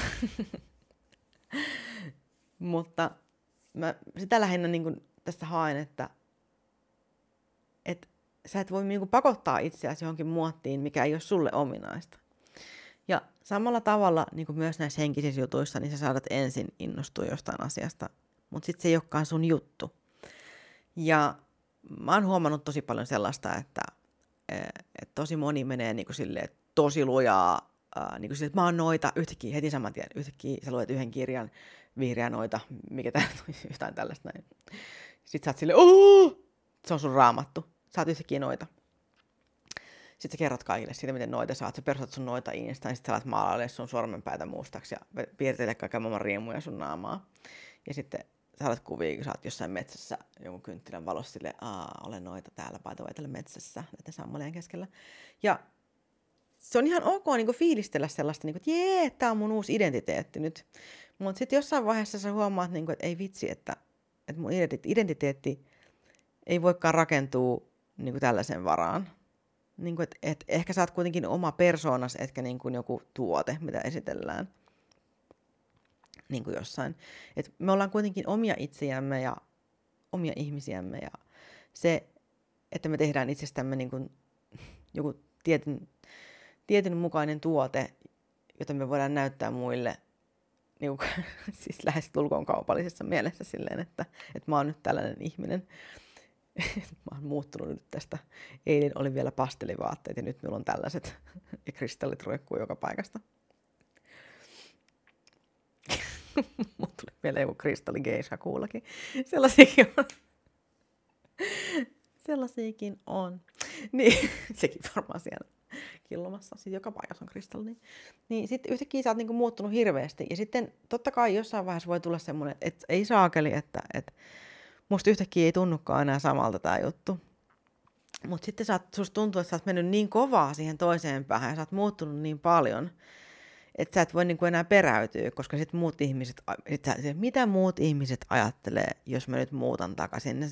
Speaker 1: <laughs> Mutta mä sitä lähinnä niin tästä haen, että, että sä et voi niinku pakottaa itseäsi johonkin muottiin, mikä ei ole sulle ominaista. Ja samalla tavalla niin kuin myös näissä henkisissä jutuissa, niin sä saatat ensin innostua jostain asiasta, mutta sitten se ei olekaan sun juttu. Ja mä oon huomannut tosi paljon sellaista, että, eh, että tosi moni menee niin kuin silleen, tosi lujaa, niin kuin silleen, että mä oon noita, yhtäkkiä heti saman tien, yhtäkkiä sä luet yhden kirjan, vihreä noita, mikä tää, <laughs> jotain tällaista näin. Sitten sä oot silleen, oh! se on sun raamattu sä oot yhtäkkiä noita. Sitten sä kerrot kaikille siitä, miten noita saat. Sä perustat sun noita Insta, niin sitten sä alat maalaille sun sormenpäitä mustaksi ja piirtele kaiken maailman riemuja sun naamaa. Ja sitten sä alat kuvia, kun sä oot jossain metsässä jonkun kynttilän valossa sille, aa, olen noita täällä paitoa metsässä näiden sammalien keskellä. Ja se on ihan ok niin kuin fiilistellä sellaista, niin kuin, että jee, tää on mun uusi identiteetti nyt. Mutta sitten jossain vaiheessa sä huomaat, niin kuin, että ei vitsi, että, että mun identiteetti ei voikaan rakentua niin kuin tällaisen varaan. Niin kuin, et, et ehkä sä oot kuitenkin oma persoonas, etkä niin kuin joku tuote, mitä esitellään niin kuin jossain. Et me ollaan kuitenkin omia itseämme ja omia ihmisiämme ja se, että me tehdään itsestämme niin kuin joku tietyn, tietyn mukainen tuote, jota me voidaan näyttää muille niin kuin, <laughs> siis lähes tulkoon kaupallisessa mielessä silleen, että, että mä oon nyt tällainen ihminen, <laughs> mä oon muuttunut nyt tästä. Eilen oli vielä pastelivaatteet ja nyt minulla on tällaiset <laughs> ja kristallit roikkuu joka paikasta. Mun tuli vielä joku kristalligeisha kuullakin. Sellaisiakin on. Sellaisiakin on. Niin, sekin varmaan siellä killomassa. Siis joka paikassa on kristalli. Niin, sitten yhtäkkiä sä oot niinku muuttunut hirveästi. Ja sitten totta kai jossain vaiheessa voi tulla semmoinen, että ei saakeli, että, että musta yhtäkkiä ei tunnukaan enää samalta tämä juttu. Mutta sitten sä susta tuntuu, että sä oot mennyt niin kovaa siihen toiseen päähän ja sä oot muuttunut niin paljon, että sä et voi niinku enää peräytyä, koska sitten muut ihmiset, sit mitä muut ihmiset ajattelee, jos mä nyt muutan takaisin. Ne,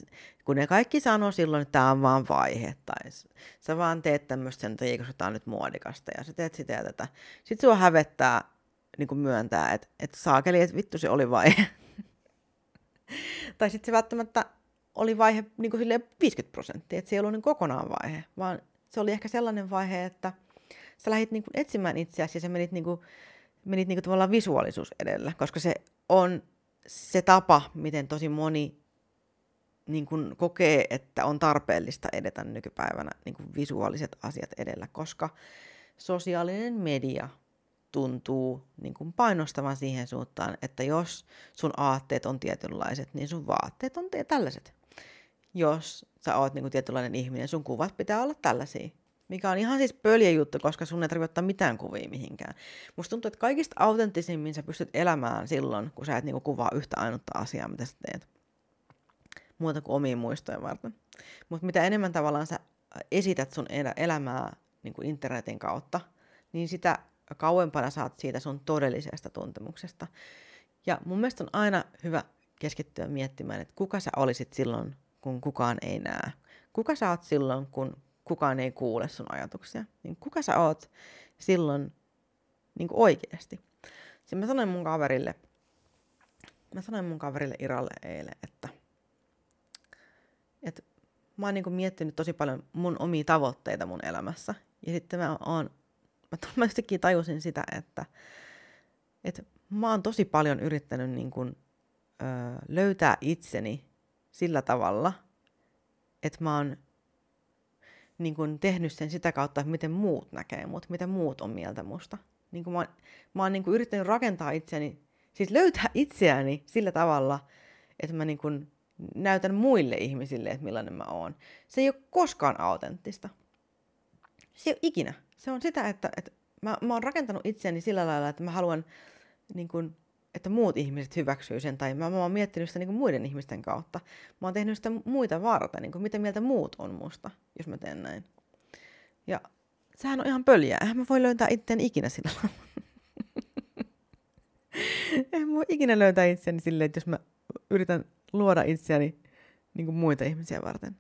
Speaker 1: kun ne kaikki sanoo silloin, että tämä on vaan vaihe, tai sä vaan teet tämmöistä sen takia, koska tämä on nyt muodikasta, ja sä teet sitä ja tätä. Sitten sua hävettää niin kuin myöntää, että, että saakeli, että vittu se oli vaihe. <laughs> tai sitten se välttämättä oli vaihe niin kuin 50 prosenttia, että se ei ollut niin kokonaan vaihe, vaan se oli ehkä sellainen vaihe, että sä lähdit niin kuin etsimään itseäsi ja sä menit, niin kuin, menit niin kuin tavallaan visuaalisuus edellä, koska se on se tapa, miten tosi moni niin kuin kokee, että on tarpeellista edetä nykypäivänä niin kuin visuaaliset asiat edellä, koska sosiaalinen media tuntuu niin kuin painostavan siihen suuntaan, että jos sun aatteet on tietynlaiset, niin sun vaatteet on tällaiset jos sä oot niinku tietynlainen ihminen, sun kuvat pitää olla tällaisia. Mikä on ihan siis pöljä juttu, koska sun ei tarvitse ottaa mitään kuvia mihinkään. Musta tuntuu, että kaikista autenttisimmin sä pystyt elämään silloin, kun sä et niinku kuvaa yhtä ainutta asiaa, mitä sä teet. Muuta kuin omiin muistojen varten. Mutta mitä enemmän tavallaan sä esität sun elämää niin kuin internetin kautta, niin sitä kauempana saat siitä sun todellisesta tuntemuksesta. Ja mun mielestä on aina hyvä keskittyä miettimään, että kuka sä olisit silloin, kun kukaan ei näe? Kuka sä oot silloin, kun kukaan ei kuule sun ajatuksia? Niin kuka sä oot silloin niin kuin oikeasti? Sitten mä sanoin mun kaverille, mä sanoin mun kaverille Iralle eilen, että, että mä oon niin kuin miettinyt tosi paljon mun omia tavoitteita mun elämässä. Ja sitten mä oon, mä, mä tajusin sitä, että, että mä oon tosi paljon yrittänyt niin kuin, ö, löytää itseni sillä tavalla, että mä oon niin kun tehnyt sen sitä kautta, että miten muut näkee mut, mitä muut on mieltä musta. Niin mä oon, mä oon niin yrittänyt rakentaa itseäni, siis löytää itseäni sillä tavalla, että mä niin kun näytän muille ihmisille, että millainen mä oon. Se ei ole koskaan autenttista. Se ei ole ikinä. Se on sitä, että, että mä, mä oon rakentanut itseäni sillä lailla, että mä haluan niin kun, että muut ihmiset hyväksyy sen, tai mä, mä oon miettinyt sitä niin kuin muiden ihmisten kautta. Mä oon tehnyt sitä muita varten, niin kuin mitä mieltä muut on musta, jos mä teen näin. Ja sehän on ihan pöljää. Eihän mä voi löytää itseäni ikinä sillä <laughs> Eihän mä voi ikinä löytää itseäni silleen, että jos mä yritän luoda itseäni niin kuin muita ihmisiä varten.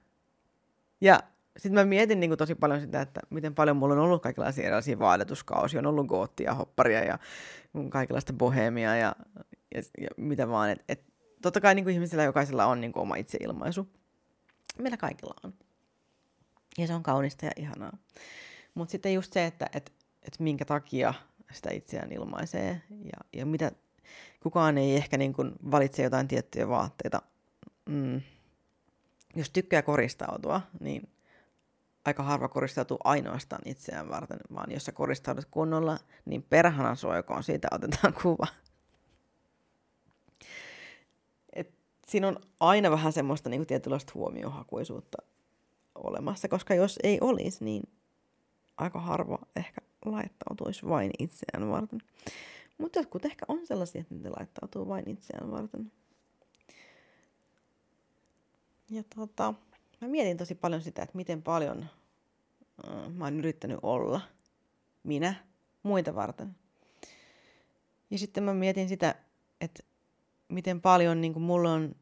Speaker 1: Ja sitten mä mietin niin kuin tosi paljon sitä, että miten paljon mulla on ollut kaikenlaisia erilaisia vaadetuskausia. On ollut goottia, hopparia ja kaikenlaista bohemia ja, ja, ja mitä vaan. Et, et, totta kai niin kuin ihmisillä jokaisella on niin kuin oma itseilmaisu. Meillä kaikilla on. Ja se on kaunista ja ihanaa. Mutta sitten just se, että et, et minkä takia sitä itseään ilmaisee ja, ja mitä kukaan ei ehkä niin kuin valitse jotain tiettyjä vaatteita. Mm. Jos tykkää koristautua, niin aika harva koristautuu ainoastaan itseään varten, vaan jos sä koristaudut kunnolla, niin perhana suojakoon, siitä otetaan <laughs> kuva. Et siinä on aina vähän semmoista niin tietynlaista huomiohakuisuutta olemassa, koska jos ei olisi, niin aika harva ehkä laittautuisi vain itseään varten. Mutta jotkut ehkä on sellaisia, että ne laittautuu vain itseään varten. Ja tota, mä mietin tosi paljon sitä, että miten paljon äh, mä oon yrittänyt olla minä muita varten. Ja sitten mä mietin sitä, että miten paljon niin kuin mulla on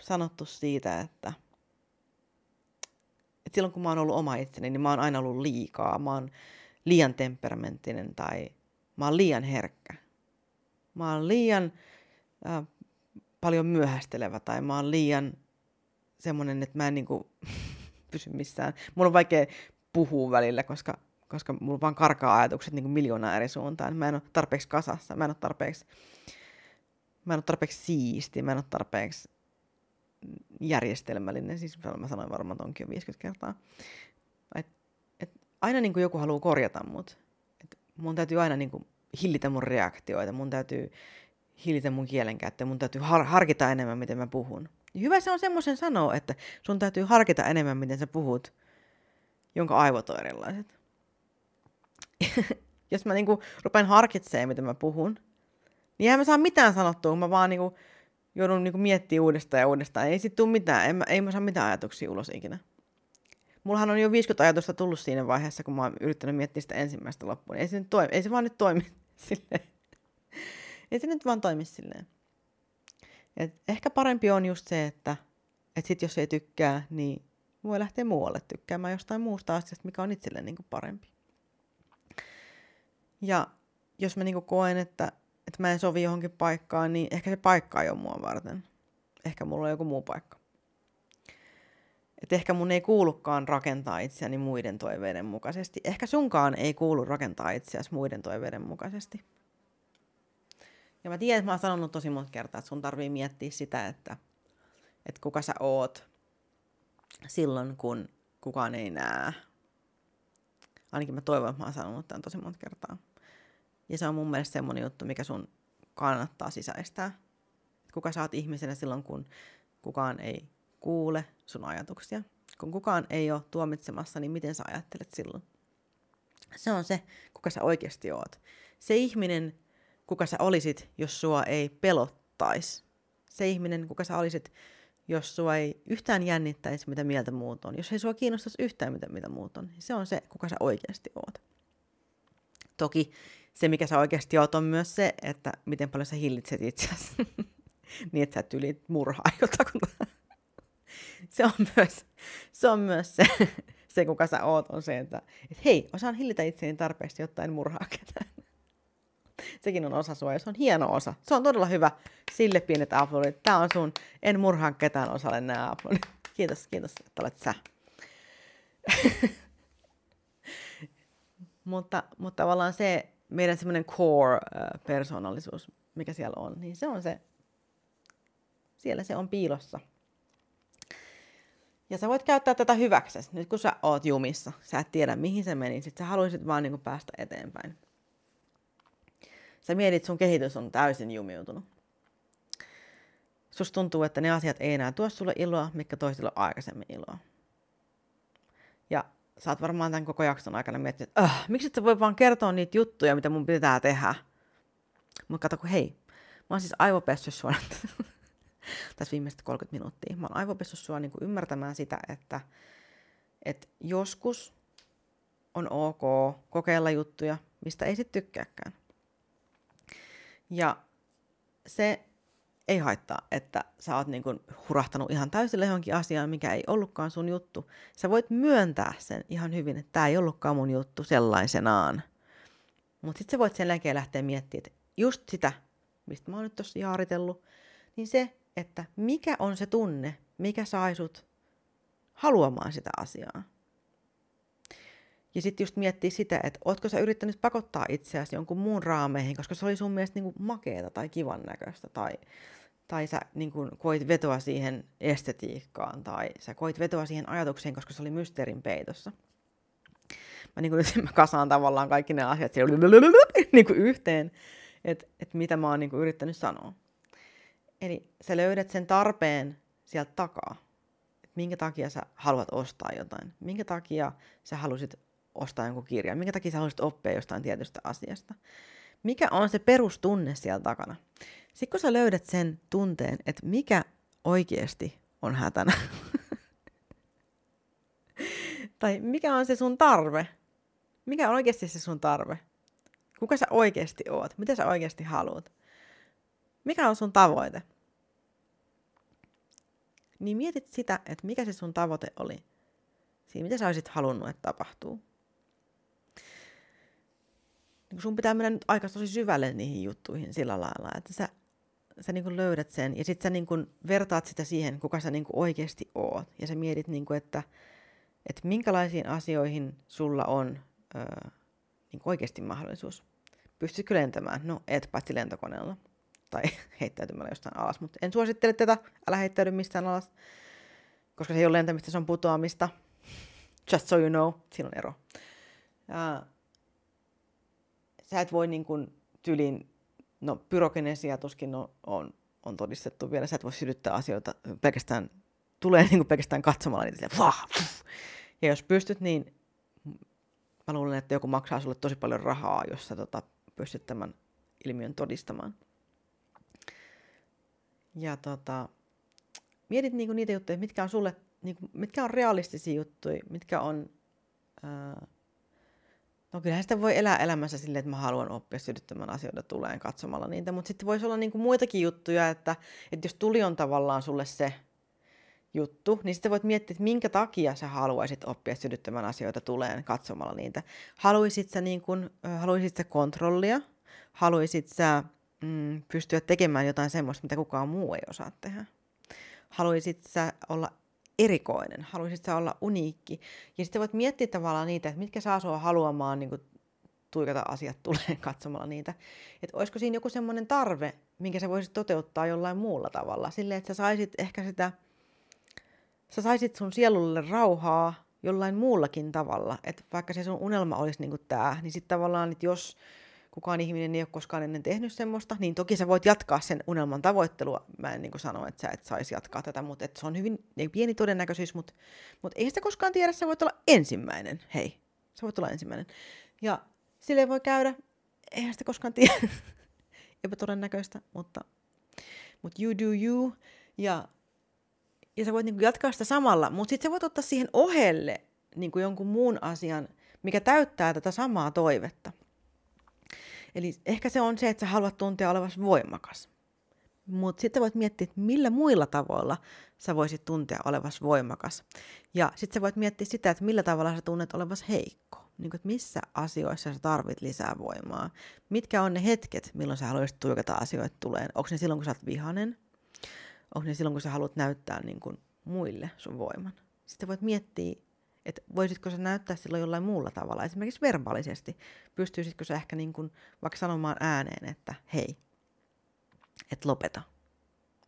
Speaker 1: sanottu siitä, että, että silloin kun mä oon ollut oma itseni, niin mä oon aina ollut liikaa. Mä oon liian temperamenttinen tai mä oon liian herkkä. Mä oon liian äh, paljon myöhästelevä tai mä oon liian semmoinen, että mä en niin kuin, <laughs> pysy missään. Mulla on vaikea puhua välillä, koska, koska mulla vaan karkaa ajatukset niin miljoonaa eri suuntaan. Mä en ole tarpeeksi kasassa, mä en ole tarpeeksi, mä en ole tarpeeksi siisti, mä en ole tarpeeksi järjestelmällinen, siis mä sanoin varmaan tonkin jo 50 kertaa. Et, et aina niin kuin joku haluaa korjata mut. Et mun täytyy aina niin kuin hillitä mun reaktioita, mun täytyy hillitä mun kielenkäyttöä, mun täytyy har- harkita enemmän, miten mä puhun. Hyvä se on semmoisen sanoa, että sun täytyy harkita enemmän, miten sä puhut, jonka aivot on erilaiset. <laughs> Jos mä niinku rupean harkitsemaan, miten mä puhun, niin eihän mä saa mitään sanottua, mä vaan niinku joudun niinku miettimään uudestaan ja uudestaan. Ei sit tule mitään, en mä, ei mä saa mitään ajatuksia ulos ikinä. Mullahan on jo 50 ajatusta tullut siinä vaiheessa, kun mä oon yrittänyt miettiä sitä ensimmäistä loppuun. Ei se, nyt toimi, ei se vaan nyt toimi <laughs> silleen. Ei se nyt vaan toimi silleen. Et ehkä parempi on just se, että et sit jos ei tykkää, niin voi lähteä muualle tykkäämään jostain muusta asiasta, mikä on itselle niin kuin parempi. Ja jos mä niin kuin koen, että, että mä en sovi johonkin paikkaan, niin ehkä se paikka ei ole mua varten. Ehkä mulla on joku muu paikka. Et ehkä mun ei kuulukaan rakentaa itseäni muiden toiveiden mukaisesti. Ehkä sunkaan ei kuulu rakentaa itseäsi muiden toiveiden mukaisesti. Ja mä tiedän, että mä oon sanonut tosi monta kertaa, että sun tarvii miettiä sitä, että, että kuka sä oot silloin, kun kukaan ei näe. Ainakin mä toivon, että mä oon sanonut tämän tosi monta kertaa. Ja se on mun mielestä semmonen juttu, mikä sun kannattaa sisäistää. Kuka sä oot ihmisenä silloin, kun kukaan ei kuule sun ajatuksia. Kun kukaan ei ole tuomitsemassa, niin miten sä ajattelet silloin? Se on se, kuka sä oikeasti oot. Se ihminen, kuka sä olisit, jos sua ei pelottaisi. Se ihminen, kuka sä olisit, jos sua ei yhtään jännittäisi, mitä mieltä muut on. Jos ei sua kiinnostaisi yhtään, mitä, mitä muut on. Se on se, kuka sä oikeasti oot. Toki se, mikä sä oikeasti oot, on myös se, että miten paljon sä hillitset itseäsi. <laughs> niin, että sä et yli murhaa <laughs> jotakuta. se on myös se, on myös se, <laughs> se, kuka sä oot, on se, että et hei, osaan hillitä itseäni tarpeeksi, jotta en murhaa ketään. Sekin on osa sua ja se on hieno osa. Se on todella hyvä. Sille pienet aplodit. Tämä on sun en murhaa ketään osalle nämä aplodit. <laughs> Kiitos, kiitos, että olet sä. <laughs> mutta, mutta tavallaan se meidän semmoinen core-persoonallisuus, mikä siellä on, niin se on se, siellä se on piilossa. Ja sä voit käyttää tätä hyväksesi. Nyt kun sä oot jumissa, sä et tiedä mihin se meni, sit sä haluaisit vaan niinku päästä eteenpäin. Sä mietit, sun kehitys on täysin jumiutunut. Susta tuntuu, että ne asiat ei enää tuo sulle iloa, mikä toisille on aikaisemmin iloa. Ja sä oot varmaan tämän koko jakson aikana miettinyt, että äh, miksi et sä voi vaan kertoa niitä juttuja, mitä mun pitää tehdä. Mutta kato, kun hei, mä oon siis aivopessyt sua <laughs> tässä viimeiset 30 minuuttia. Mä oon aivopessyt sua niin ymmärtämään sitä, että, että joskus on ok kokeilla juttuja, mistä ei sitten tykkääkään. Ja se ei haittaa, että sä oot niin kuin hurahtanut ihan täysille johonkin asiaan, mikä ei ollutkaan sun juttu. Sä voit myöntää sen ihan hyvin, että tämä ei ollutkaan mun juttu sellaisenaan. Mutta sitten sä voit sen jälkeen lähteä miettimään, että just sitä, mistä mä oon nyt tossa jaaritellut, niin se, että mikä on se tunne, mikä sai sut haluamaan sitä asiaa. Ja sitten just miettiä sitä, että ootko sä yrittänyt pakottaa itseäsi jonkun muun raameihin, koska se oli sun mielestä niinku makeeta tai kivan näköistä, tai, tai sä niinku koit vetoa siihen estetiikkaan, tai sä koit vetoa siihen ajatukseen, koska se oli mysteerin peitossa. Mä, niinku, nyt <laughs> mä kasaan tavallaan kaikki ne asiat <laughs> niinku yhteen, että et mitä mä oon niinku yrittänyt sanoa. Eli sä löydät sen tarpeen sieltä takaa. minkä takia sä haluat ostaa jotain. Minkä takia sä halusit ostaa jonkun kirjan? Minkä takia sä haluaisit oppia jostain tietystä asiasta? Mikä on se perustunne siellä takana? Sitten kun sä löydät sen tunteen, että mikä oikeasti on hätänä, <laughs> tai mikä on se sun tarve, mikä on oikeasti se sun tarve, kuka sä oikeasti oot, mitä sä oikeasti haluat, mikä on sun tavoite, niin mietit sitä, että mikä se sun tavoite oli. Siinä, mitä sä olisit halunnut, että tapahtuu niin sun pitää mennä nyt aika tosi syvälle niihin juttuihin sillä lailla, että sä, sä niin kuin löydät sen ja sitten sä niin kuin vertaat sitä siihen, kuka sä niin kuin oikeasti oot. Ja sä mietit, niin kuin, että, että minkälaisiin asioihin sulla on öö, niin kuin oikeasti mahdollisuus. Pystytkö lentämään? No, et paitsi lentokoneella tai <laughs> heittäytymällä jostain alas, mutta en suosittele tätä, älä heittäydy mistään alas, koska se ei ole lentämistä, se on putoamista. Just so you know, siinä on ero. Ja sä et voi niin kuin tylin no pyrogenesia tuskin on, on, on todistettu vielä. Sä et voi sytyttää asioita pelkästään, tulee niin kuin pelkästään katsomalla niitä. Vah, ja jos pystyt, niin mä luulen, että joku maksaa sulle tosi paljon rahaa, jos sä tota, pystyt tämän ilmiön todistamaan. Ja tota, mietit niinku niitä juttuja, mitkä on sulle, niinku, mitkä on realistisia juttuja, mitkä on... Ää, no kyllähän sitä voi elää elämässä silleen, että mä haluan oppia sytyttämään asioita tuleen katsomalla niitä, mutta sitten voisi olla niinku muitakin juttuja, että, että jos tuli on tavallaan sulle se juttu, niin sitten voit miettiä, että minkä takia sä haluaisit oppia sytyttämään asioita tuleen katsomalla niitä. Haluaisit sä, niin kun, haluaisit sä kontrollia? Haluaisit sä mm, pystyä tekemään jotain semmoista, mitä kukaan muu ei osaa tehdä? Haluaisit sä olla erikoinen? Haluaisit sä olla uniikki? Ja sitten voit miettiä tavallaan niitä, että mitkä saa sua haluamaan niin tuikata asiat tulee <laughs> katsomalla niitä. Että olisiko siinä joku semmoinen tarve, minkä sä voisit toteuttaa jollain muulla tavalla. Silleen, että sä saisit ehkä sitä sä saisit sun sielulle rauhaa jollain muullakin tavalla. Että vaikka se sun unelma olisi niin tämä, niin sitten tavallaan, että jos kukaan ihminen ei ole koskaan ennen tehnyt semmoista, niin toki sä voit jatkaa sen unelman tavoittelua. Mä en niin sano, että sä et saisi jatkaa tätä, mutta se on hyvin niin pieni todennäköisyys, mutta, mutta ei sitä koskaan tiedä, sä voit olla ensimmäinen. Hei, sä voit olla ensimmäinen. Ja sille voi käydä, eihän sitä koskaan tiedä, <laughs> epätodennäköistä, mutta, mutta you do you. Ja ja sä voit niin jatkaa sitä samalla, mutta sitten sä voit ottaa siihen ohelle niin jonkun muun asian, mikä täyttää tätä samaa toivetta. Eli ehkä se on se, että sä haluat tuntea olevasi voimakas. Mutta sitten voit miettiä, että millä muilla tavoilla sä voisit tuntea olevasi voimakas. Ja sitten sä voit miettiä sitä, että millä tavalla sä tunnet olevasi heikko. Niin kuin, että missä asioissa sä tarvit lisää voimaa. Mitkä on ne hetket, milloin sä haluaisit tuikata asioita tuleen. Onko ne silloin, kun sä oot vihanen? onko ne silloin, kun sä haluat näyttää niin kuin muille sun voiman. Sitten voit miettiä, että voisitko sä näyttää silloin jollain muulla tavalla, esimerkiksi verbaalisesti. Pystyisitkö sä ehkä niin kuin vaikka sanomaan ääneen, että hei, että lopeta.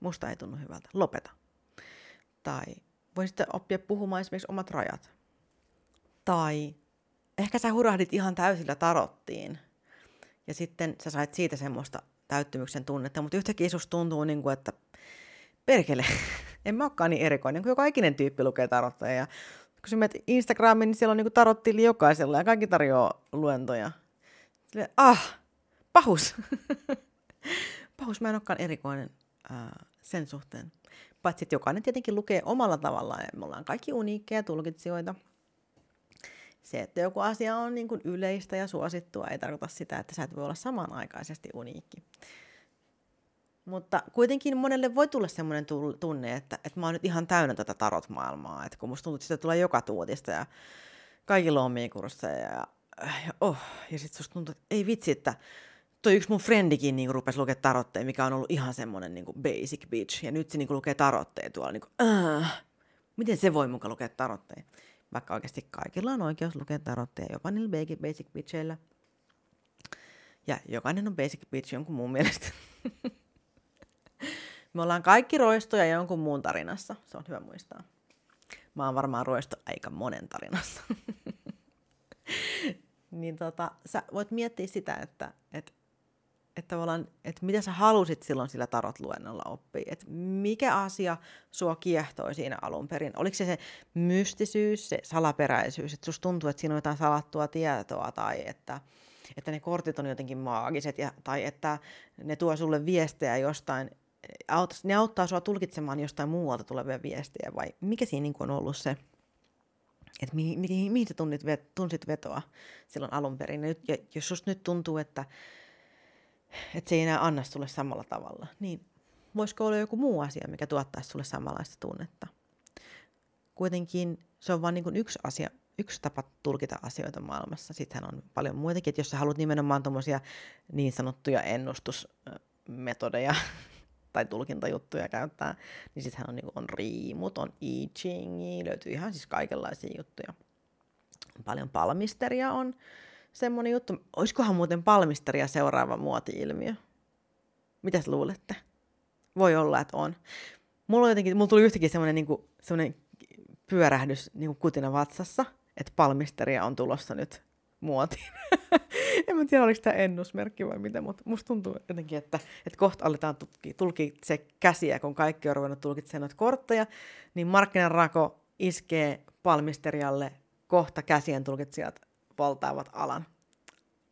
Speaker 1: Musta ei tunnu hyvältä, lopeta. Tai voisit oppia puhumaan esimerkiksi omat rajat. Tai ehkä sä hurahdit ihan täysillä tarottiin. Ja sitten sä sait siitä semmoista täyttymyksen tunnetta, mutta yhtäkkiä susta tuntuu, niin kuin, että perkele, <laughs> en mä olekaan niin erikoinen, kun joka ikinen tyyppi lukee tarotteja. Ja kun sä menet Instagramiin, niin siellä on niin tarottili jokaisella ja kaikki tarjoaa luentoja. Silleen, ah, pahus. <laughs> pahus, mä en olekaan erikoinen ää, sen suhteen. Paitsi, että jokainen tietenkin lukee omalla tavallaan. Ja me ollaan kaikki uniikkeja tulkitsijoita. Se, että joku asia on niin yleistä ja suosittua, ei tarkoita sitä, että sä et voi olla samanaikaisesti uniikki. Mutta kuitenkin monelle voi tulla semmoinen tunne, että, että mä oon nyt ihan täynnä tätä tarot-maailmaa. Että kun musta tuntuu, että sitä tulee joka tuutista ja kaikilla on kursseja ja, ja, oh, ja sitten susta tuntuu, että ei vitsi, että toi yksi mun frendikin niin rupesi lukemaan tarotteja, mikä on ollut ihan semmoinen niin basic bitch. Ja nyt se niin lukee tarotteja tuolla. Niin kuin, äh, miten se voi mukaan lukea tarotteja? Vaikka oikeasti kaikilla on oikeus lukea tarotteja, jopa niillä basic bitcheillä. Ja jokainen on basic bitch jonkun muun mielestä. <laughs> Me ollaan kaikki roistoja jonkun muun tarinassa. Se on hyvä muistaa. Mä oon varmaan roisto aika monen tarinassa. <laughs> niin tota, sä voit miettiä sitä, että, että, että että mitä sä halusit silloin sillä tarot-luennolla oppia. Että mikä asia sua kiehtoi siinä alun perin. Oliko se se mystisyys, se salaperäisyys, että susta tuntuu, että siinä on jotain salattua tietoa tai että, että ne kortit on jotenkin maagiset ja, tai että ne tuo sulle viestejä jostain ne auttaa sua tulkitsemaan jostain muualta tulevia viestejä vai mikä siinä niin on ollut se, että mihin, mihin, mihin sä tunnit, tunsit vetoa silloin alun perin. Ja, ja jos susta nyt tuntuu, että, että se ei enää anna sulle samalla tavalla, niin voisiko olla joku muu asia, mikä tuottaisi sulle samanlaista tunnetta. Kuitenkin se on vain niin yksi asia, yksi tapa tulkita asioita maailmassa. Sittenhän on paljon muitakin, että jos sä haluat nimenomaan tuommoisia niin sanottuja ennustusmetodeja tai tulkintajuttuja käyttää, niin sittenhän on, niin on riimut, on I Chingi, löytyy ihan siis kaikenlaisia juttuja. Paljon palmisteria on semmoinen juttu. Olisikohan muuten palmisteria seuraava muoti-ilmiö? Mitäs luulette? Voi olla, että on. Mulla, jotenkin, mulla tuli yhtäkin semmoinen, niin kuin, semmoinen pyörähdys niin kuin kutina vatsassa, että palmisteria on tulossa nyt muotiin. <laughs> en mä tiedä, oliko tämä ennusmerkki vai mitä, mutta musta tuntuu jotenkin, että, että kohta aletaan tulkitse käsiä, kun kaikki on ruvennut tulkitsemaan noita kortteja, niin rako iskee palmisterialle kohta käsien tulkitsijat valtaavat alan.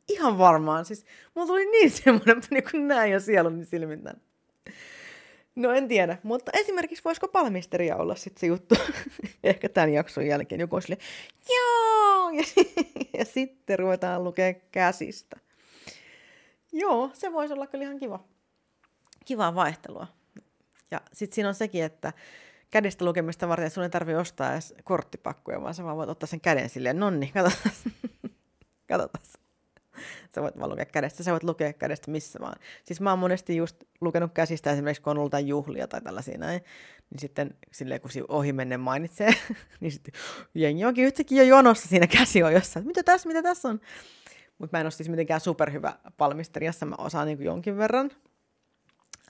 Speaker 1: Ihan varmaan, siis mulla tuli niin <laughs> semmoinen niin kuin näin jo sielun silmin No en tiedä, mutta esimerkiksi voisiko palmisteria olla sitten se juttu, <laughs> ehkä tämän jakson jälkeen joku sille, joo, ja, <laughs> ja sitten ruvetaan lukea käsistä. Joo, se voisi olla kyllä ihan kiva. Kivaa vaihtelua. Ja sitten siinä on sekin, että kädestä lukemista varten sun ei tarvitse ostaa edes korttipakkuja, vaan sä vaan voit ottaa sen käden silleen, nonni, katsotaan. <laughs> katsotaan. <laughs> Sä voit vaan lukea kädestä, sä voit lukea kädestä missä vaan. Siis mä oon monesti just lukenut käsistä esimerkiksi, kun on ollut juhlia tai tällaisia näin, niin sitten silleen kun ohi menne mainitsee, <laughs> niin sitten jengi onkin yhtäkkiä jo jonossa siinä käsi on jossain, mitä tässä, mitä tässä on. Mutta mä en ole siis mitenkään superhyvä palmistelijassa, mä osaan niin jonkin verran,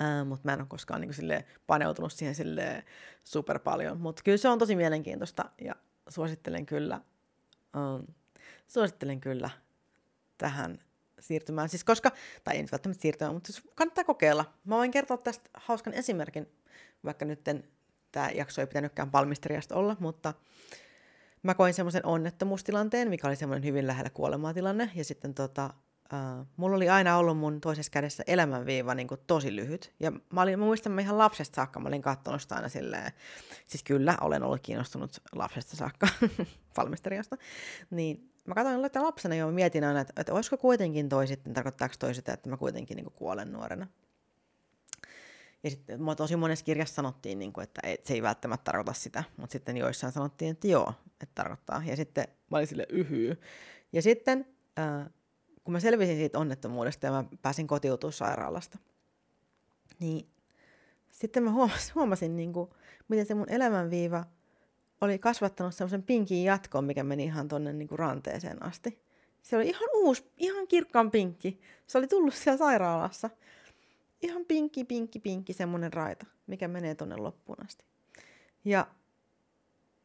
Speaker 1: Uh, mutta mä en ole koskaan niin kuin, paneutunut siihen sille super paljon. Mutta kyllä se on tosi mielenkiintoista ja suosittelen kyllä, um, suosittelen kyllä tähän siirtymään. Siis koska, tai ei nyt välttämättä siirtymään, mutta siis kannattaa kokeilla. Mä voin kertoa tästä hauskan esimerkin, vaikka nyt tämä jakso ei pitänytkään palmisteriasta olla, mutta mä koin semmoisen onnettomuustilanteen, mikä oli semmoinen hyvin lähellä kuolemaa tilanne, ja sitten tota, Uh, mulla oli aina ollut mun toisessa kädessä elämänviiva niin kuin tosi lyhyt. Ja mä, olin, mä muistan, mä ihan lapsesta saakka mä olin katsonut sitä aina silleen, siis kyllä olen ollut kiinnostunut lapsesta saakka <laughs> valmisteriasta. Niin mä katsoin että lapsena jo mietin aina, että, että olisiko kuitenkin toi sitten, tarkoittaako toi sitä, että mä kuitenkin niin kuin kuolen nuorena. Ja sitten tosi monessa kirjassa sanottiin, niin kuin, että ei, se ei välttämättä tarkoita sitä, mutta sitten joissain sanottiin, että joo, että tarkoittaa. Ja sitten mä olin sille yhyy. Ja sitten äh, kun mä selvisin siitä onnettomuudesta ja mä pääsin kotiutua sairaalasta, niin sitten mä huomasin, huomasin niin kuin, miten se mun elämänviiva oli kasvattanut semmoisen pinkin jatkon, mikä meni ihan tonne niin kuin ranteeseen asti. Se oli ihan uusi, ihan kirkkaan pinkki. Se oli tullut siellä sairaalassa. Ihan pinkki, pinkki, pinkki, semmoinen raita, mikä menee tonne loppuun asti. Ja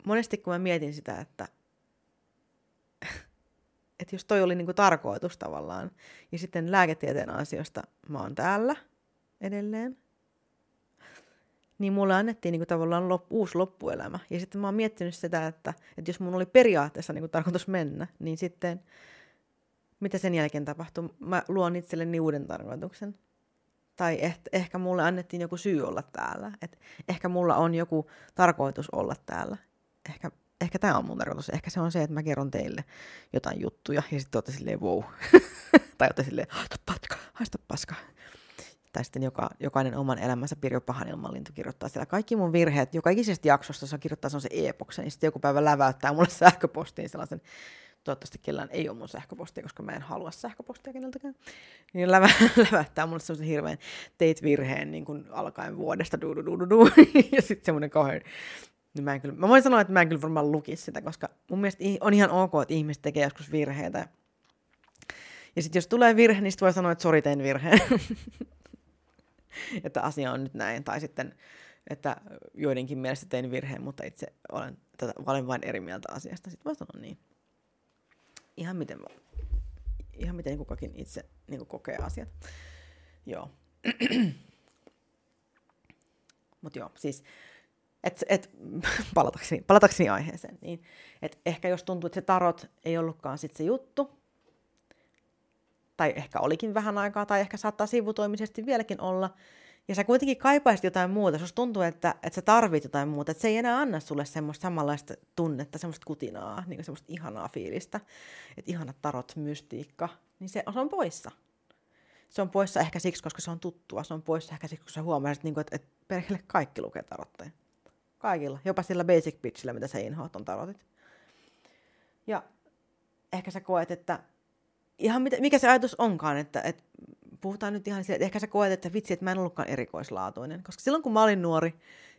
Speaker 1: monesti kun mä mietin sitä, että <laughs> että jos toi oli niinku tarkoitus tavallaan, ja sitten lääketieteen ansiosta mä oon täällä edelleen, niin mulle annettiin niinku tavallaan lop, uusi loppuelämä. Ja sitten mä oon miettinyt sitä, että, että jos mun oli periaatteessa niinku tarkoitus mennä, niin sitten mitä sen jälkeen tapahtuu? Mä luon itselleni uuden tarkoituksen. Tai ehkä, ehkä mulle annettiin joku syy olla täällä. Et ehkä mulla on joku tarkoitus olla täällä. Ehkä ehkä tämä on mun tarkoitus. Ehkä se on se, että mä kerron teille jotain juttuja ja sitten olette silleen wow. <laughs> tai olette silleen, haista paska, haista paska. Tai sitten joka, jokainen oman elämänsä Pirjo Pahanilmanlintu kirjoittaa siellä kaikki mun virheet. Joka ikisestä jaksosta saa kirjoittaa se e-boksen, niin sitten joku päivä läväyttää mulle <laughs> sähköpostiin sellaisen, toivottavasti kellään ei ole mun sähköpostia, koska mä en halua sähköpostia keneltäkään, niin lävä, <laughs> läväyttää mulle sellaisen hirveän teit virheen niin kuin alkaen vuodesta, du, du, du, du, du. <laughs> ja sitten semmoinen kauhean niin mä, en kyllä, mä voin sanoa, että mä en kyllä varmaan lukisi sitä, koska mun mielestä on ihan ok, että ihmiset tekee joskus virheitä. Ja sitten jos tulee virhe, niin sit voi sanoa, että sori, tein virheen. <laughs> että asia on nyt näin. Tai sitten, että joidenkin mielestä tein virheen, mutta itse olen, tätä, olen vain eri mieltä asiasta. Sitten voi sanoa niin. Ihan miten, ihan miten kukakin itse niin kokee asiat. Joo. <clears throat> Mutta joo, siis et, et, <laughs> palatakseni, palatakseni aiheeseen, niin et ehkä jos tuntuu, että se tarot ei ollutkaan sit se juttu, tai ehkä olikin vähän aikaa, tai ehkä saattaa sivutoimisesti vieläkin olla, ja sä kuitenkin kaipaisit jotain muuta, jos tuntuu, että, että sä tarvit jotain muuta, että se ei enää anna sulle semmoista samanlaista tunnetta, semmoista kutinaa, niin semmoista ihanaa fiilistä, että ihanat tarot, mystiikka, niin se, on poissa. Se on poissa ehkä siksi, koska se on tuttua, se on poissa ehkä siksi, koska sä huomasit, että, että, että perheelle kaikki lukee tarotteja. Kaikilla. Jopa sillä basic pitchillä, mitä sä inhoat on tarotit. Ja ehkä sä koet, että ihan mitä, mikä se ajatus onkaan, että, että puhutaan nyt ihan siitä, että ehkä sä koet, että vitsi, että mä en ollutkaan erikoislaatuinen. Koska silloin kun mä olin nuori,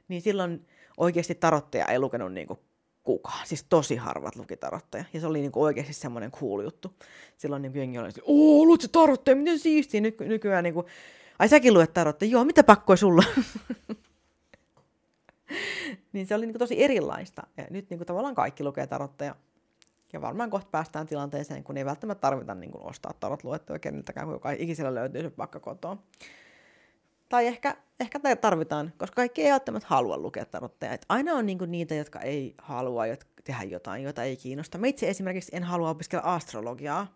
Speaker 1: niin silloin oikeasti tarotteja ei lukenut niin kuin kukaan. Siis tosi harvat luki tarotteja. Ja se oli niin oikeasti semmoinen cool juttu. Silloin niin jengi oli, oo, luut se tarotteja, miten siistiä. Ny- nykyään niin kuin, ai säkin luet tarotteja, joo, mitä pakkoa sulla? <laughs> niin se oli niin tosi erilaista. Ja nyt niin tavallaan kaikki lukee tarotteja. Ja varmaan kohta päästään tilanteeseen, kun ei välttämättä tarvita niin kuin ostaa tarot luettua keneltäkään, kun joka ikisellä löytyy se vaikka kotoa. Tai ehkä, ehkä tarvitaan, koska kaikki ei välttämättä halua lukea tarotteja. Et aina on niinku niitä, jotka ei halua tehdä jotain, jota ei kiinnosta. Mä itse esimerkiksi en halua opiskella astrologiaa,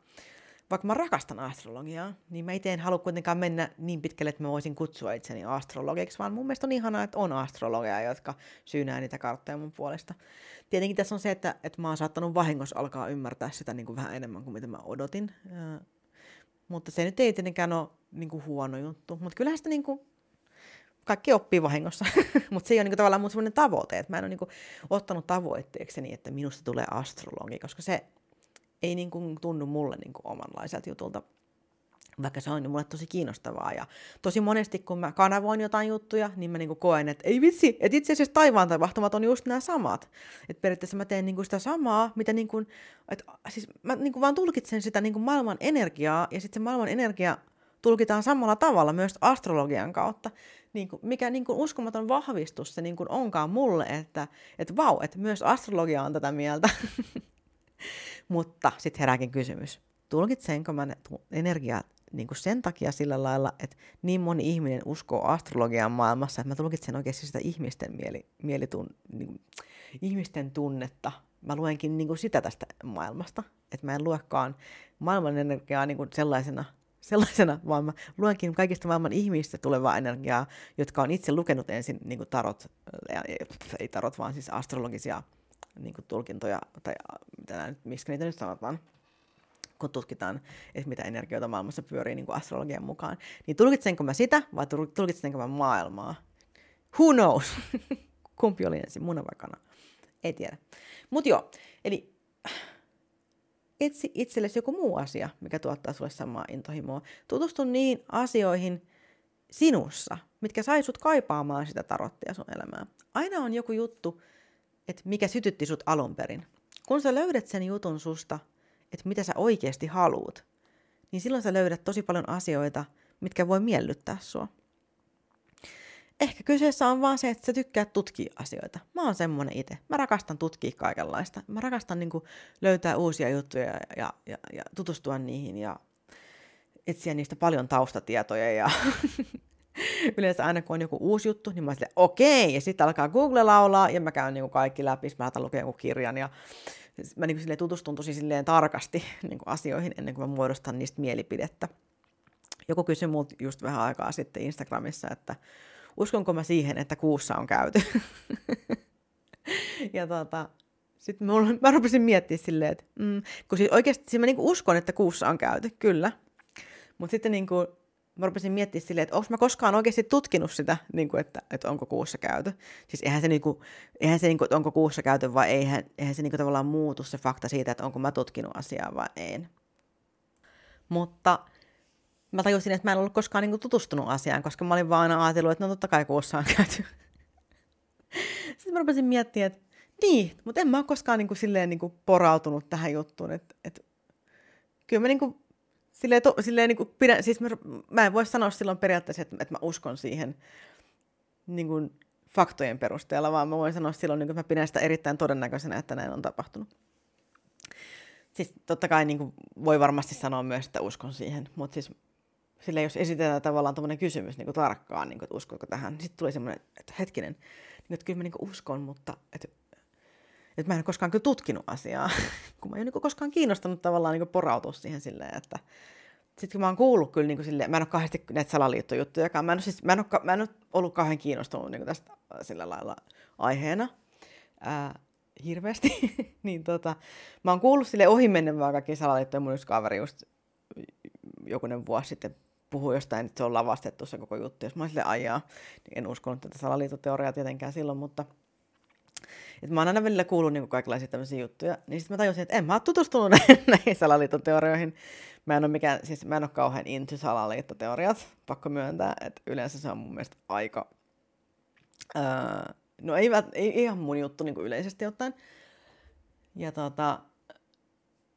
Speaker 1: vaikka mä rakastan astrologiaa, niin mä itse en halua kuitenkaan mennä niin pitkälle, että mä voisin kutsua itseni astrologiksi, vaan mun mielestä on ihanaa, että on astrologeja, jotka syynää niitä kartteja mun puolesta. Tietenkin tässä on se, että, että mä oon saattanut vahingossa alkaa ymmärtää sitä niin kuin vähän enemmän kuin mitä mä odotin. mutta se nyt ei tietenkään ole niin kuin huono juttu. Mutta kyllähän sitä niin kuin, kaikki oppii vahingossa, <laughs> mutta se ei ole niin tavallaan mun semmoinen tavoite, että mä en ole niin ottanut tavoitteekseni, että minusta tulee astrologi, koska se ei niin kuin tunnu mulle niin kuin omanlaiselta jutulta, vaikka se on niin mulle tosi kiinnostavaa. Ja tosi monesti, kun mä kanavoin jotain juttuja, niin mä niin kuin koen, että ei vitsi, että itse asiassa taivaan tapahtumat on just nämä samat. Että periaatteessa mä teen niin kuin sitä samaa, mitä niin kuin, että siis mä niin kuin vaan tulkitsen sitä niin kuin maailman energiaa, ja sitten se maailman energia tulkitaan samalla tavalla myös astrologian kautta, niin kuin, mikä niin kuin uskomaton vahvistus se niin kuin onkaan mulle, että, että vau, että myös astrologia on tätä mieltä. <laughs> <laughs> Mutta sitten herääkin kysymys, tulkitsenko mä ne energiaa niin kuin sen takia sillä lailla, että niin moni ihminen uskoo astrologian maailmassa, että mä tulkitsen oikeasti sitä ihmisten, mieli, mielitun, niin ihmisten tunnetta. Mä luenkin niin kuin sitä tästä maailmasta, että mä en luekaan maailman energiaa niin kuin sellaisena, sellaisena, vaan mä luenkin kaikista maailman ihmistä tulevaa energiaa, jotka on itse lukenut ensin niin kuin tarot, ei tarot, vaan siis astrologisia niin kuin tulkintoja, tai mitä nämä miksi niitä nyt sanotaan, kun tutkitaan, että mitä energioita maailmassa pyörii niin kuin astrologian mukaan. Niin tulkitsenko mä sitä vai tulkitsenko mä maailmaa? Who knows? <laughs> Kumpi oli ensin, muna vai kana? Ei tiedä. Mutta joo, eli etsi itsellesi joku muu asia, mikä tuottaa sulle samaa intohimoa. Tutustu niin asioihin sinussa, mitkä sai sut kaipaamaan sitä tarottia sun elämään. Aina on joku juttu, että mikä sytytti sut alun perin. Kun sä löydät sen jutun susta, että mitä sä oikeasti haluut, niin silloin sä löydät tosi paljon asioita, mitkä voi miellyttää sua. Ehkä kyseessä on vaan se, että sä tykkäät tutkia asioita. Mä oon semmonen itse. Mä rakastan tutkia kaikenlaista. Mä rakastan niin löytää uusia juttuja ja, ja, ja, ja tutustua niihin ja etsiä niistä paljon taustatietoja ja <laughs> <laughs> yleensä aina kun on joku uusi juttu, niin mä oon silleen, okei, ja sitten alkaa Google laulaa, ja mä käyn niin kuin kaikki läpi, mä aloitan lukea joku kirjan, ja mä niin kuin tutustun tosi silleen tarkasti <laughs> niin kuin asioihin ennen kuin mä muodostan niistä mielipidettä. Joku kysyi multa just vähän aikaa sitten Instagramissa, että uskonko mä siihen, että kuussa on käyty. <laughs> ja tota, sitten mä rupesin miettimään silleen, että mm, kun siis oikeasti siis mä niinku uskon, että kuussa on käyty, kyllä. Mutta sitten niinku, mä rupesin miettimään silleen, että onko mä koskaan oikeasti tutkinut sitä, niin kuin, että, että onko kuussa käyty. Siis eihän se, niin kuin, eihän se niin kuin, että onko kuussa käyty vai eihän, eihän se niin kuin, tavallaan muutu se fakta siitä, että onko mä tutkinut asiaa vai en. Mutta mä tajusin, että mä en ollut koskaan niin kuin, tutustunut asiaan, koska mä olin vaan aina ajatellut, että no totta kai kuussa on käyty. <laughs> Sitten mä rupesin miettimään, että niin, mutta en mä ole koskaan niin kuin, silleen niin kuin, porautunut tähän juttuun. Että, että kyllä mä niin kuin, silleen, to, silleen niin kuin pidän, siis mä, mä en voi sanoa silloin periaatteessa, että, että mä uskon siihen niin kuin faktojen perusteella, vaan mä voin sanoa silloin, niin kuin, että mä pidän sitä erittäin todennäköisenä, että näin on tapahtunut. Siis totta kai niin kuin, voi varmasti sanoa myös, että uskon siihen, mutta siis sille jos esitetään tavallaan tämmöinen kysymys niin kuin tarkkaan, niin kuin, että uskotko tähän, niin sitten tuli semmoinen, että hetkinen, niin että kyllä mä niin kuin uskon, mutta että, että mä en ole koskaan kyllä tutkinut asiaa, <laughs> kun mä en ole niin koskaan kiinnostanut tavallaan niin porautua siihen silleen, että sitten kun mä oon kuullut kyllä niin silleen, mä en ole kauheasti näitä salaliittojuttujakaan, mä en ole, siis, mä en ole, mä en ole ollut kauhean kiinnostunut niin tästä sillä lailla aiheena ää, hirveästi, <laughs> niin tota, mä oon kuullut sille ohimennen vaan kaikki salaliittoja, mun yksi kaveri just jokunen vuosi sitten puhui jostain, että se on lavastettu se koko juttu, jos mä sille ajaa, niin en uskonut tätä salaliittoteoriaa tietenkään silloin, mutta et mä oon aina välillä kuullut niin kaikenlaisia tämmöisiä juttuja, niin sitten mä tajusin, että en mä ole tutustunut <laughs> näihin salaliittoteorioihin. Mä en ole, mikään, siis mä en ole kauhean into salaliittoteoriat, pakko myöntää, että yleensä se on mun mielestä aika, öö, no ei, ei ihan mun juttu niin kuin yleisesti ottaen. Ja tota,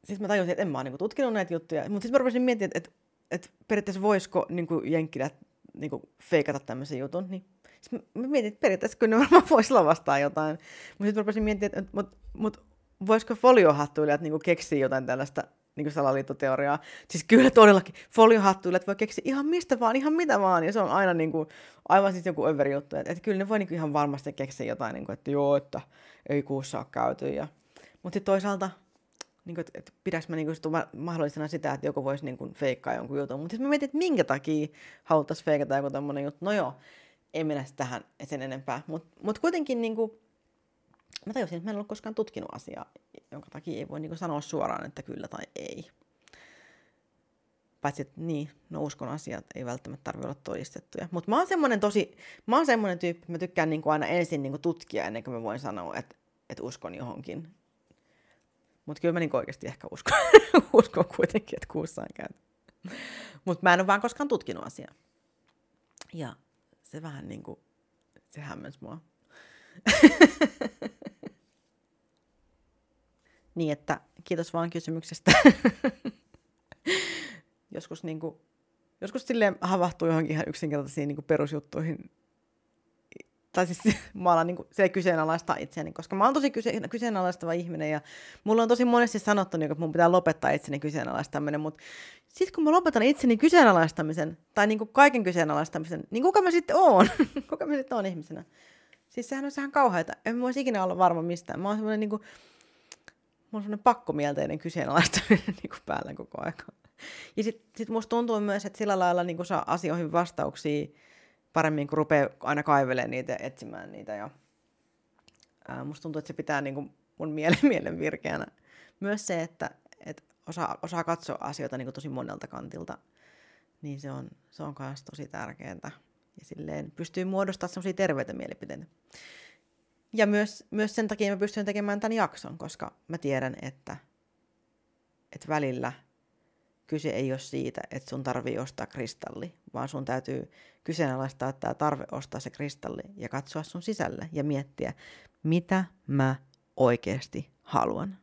Speaker 1: siis mä tajusin, että en mä ole niin kuin, tutkinut näitä juttuja, mutta sitten mä rupesin miettimään, että, että, että periaatteessa voisiko niin kuin jenkkilät niin kuin, feikata tämmöisen jutun, niin sitten mä mietin, että periaatteessa kyllä ne varmaan <laughs> voisi lavastaa jotain. Mutta sitten rupesin miettimään, että mut, mut, voisiko foliohattuilijat niin keksiä jotain tällaista niin salaliittoteoriaa. Siis kyllä todellakin foliohattuilijat voi keksiä ihan mistä vaan, ihan mitä vaan, ja se on aina niin kuin, aivan siis joku överi juttu. Että, että kyllä ne voi niin kuin ihan varmasti keksiä jotain, niin kuin, että joo, että ei kuussa ole käyty. Ja... Mutta sitten toisaalta, niin että, pidäkö mä niin kuin mahdollisena sitä, että joku voisi niin kuin feikkaa jonkun jutun. Mutta sitten mä mietin, että minkä takia haluttaisiin feikata joku tämmöinen juttu. No joo, ei mennä tähän sen enempää. Mutta mut kuitenkin niin mä tajusin, että mä en ollut koskaan tutkinut asiaa, jonka takia ei voi niin sanoa suoraan, että kyllä tai ei. Paitsi, että niin, no uskon asiat ei välttämättä tarvitse olla todistettuja. Mutta mä oon semmoinen tosi, mä oon semmoinen tyyppi, mä tykkään niin aina ensin niin tutkia ennen kuin mä voin sanoa, että, että uskon johonkin. Mutta kyllä mä niin oikeasti ehkä uskon, <laughs> uskon kuitenkin, että kuussa on käynyt. Mutta mä en ole vaan koskaan tutkinut asiaa. Ja se vähän niin kuin, se hämmensi mua. <laughs> niin, että kiitos vaan kysymyksestä. <laughs> joskus, niin kuin, joskus silleen havahtuu johonkin ihan yksinkertaisiin niin kuin perusjuttuihin. Tai siis <laughs> mä alan niin kuin, se kyseenalaistaa itseäni, koska mä oon tosi kyse, kyseenalaistava ihminen ja mulla on tosi monesti sanottu, niin, että mun pitää lopettaa itseni kyseenalaistaminen, mutta sitten kun mä lopetan itseni kyseenalaistamisen, tai niin kuin kaiken kyseenalaistamisen, niin kuka mä sitten oon? <laughs> kuka mä sitten oon ihmisenä? Siis sehän on ihan kauheata. En mä voisi ikinä olla varma mistään. Mä oon semmoinen niin kuin, mulla on semmoinen pakkomielteinen kyseenalaistaminen <laughs> niin kuin päällä koko ajan. Ja sitten sit musta tuntuu myös, että sillä lailla niin kuin saa asioihin vastauksia paremmin, kun rupeaa aina kaivelemaan niitä etsimään niitä. Ja, ää, musta tuntuu, että se pitää niin kuin mun mielen, <laughs> mielen virkeänä. Myös se, että, että osaa, osaa katsoa asioita niin kuin tosi monelta kantilta, niin se on, se on myös tosi tärkeää. Ja silleen pystyy muodostamaan semmoisia terveitä mielipiteitä. Ja myös, myös sen takia mä pystyn tekemään tämän jakson, koska mä tiedän, että, että välillä kyse ei ole siitä, että sun tarvii ostaa kristalli, vaan sun täytyy kyseenalaistaa tämä tarve ostaa se kristalli ja katsoa sun sisälle ja miettiä, mitä mä oikeasti haluan.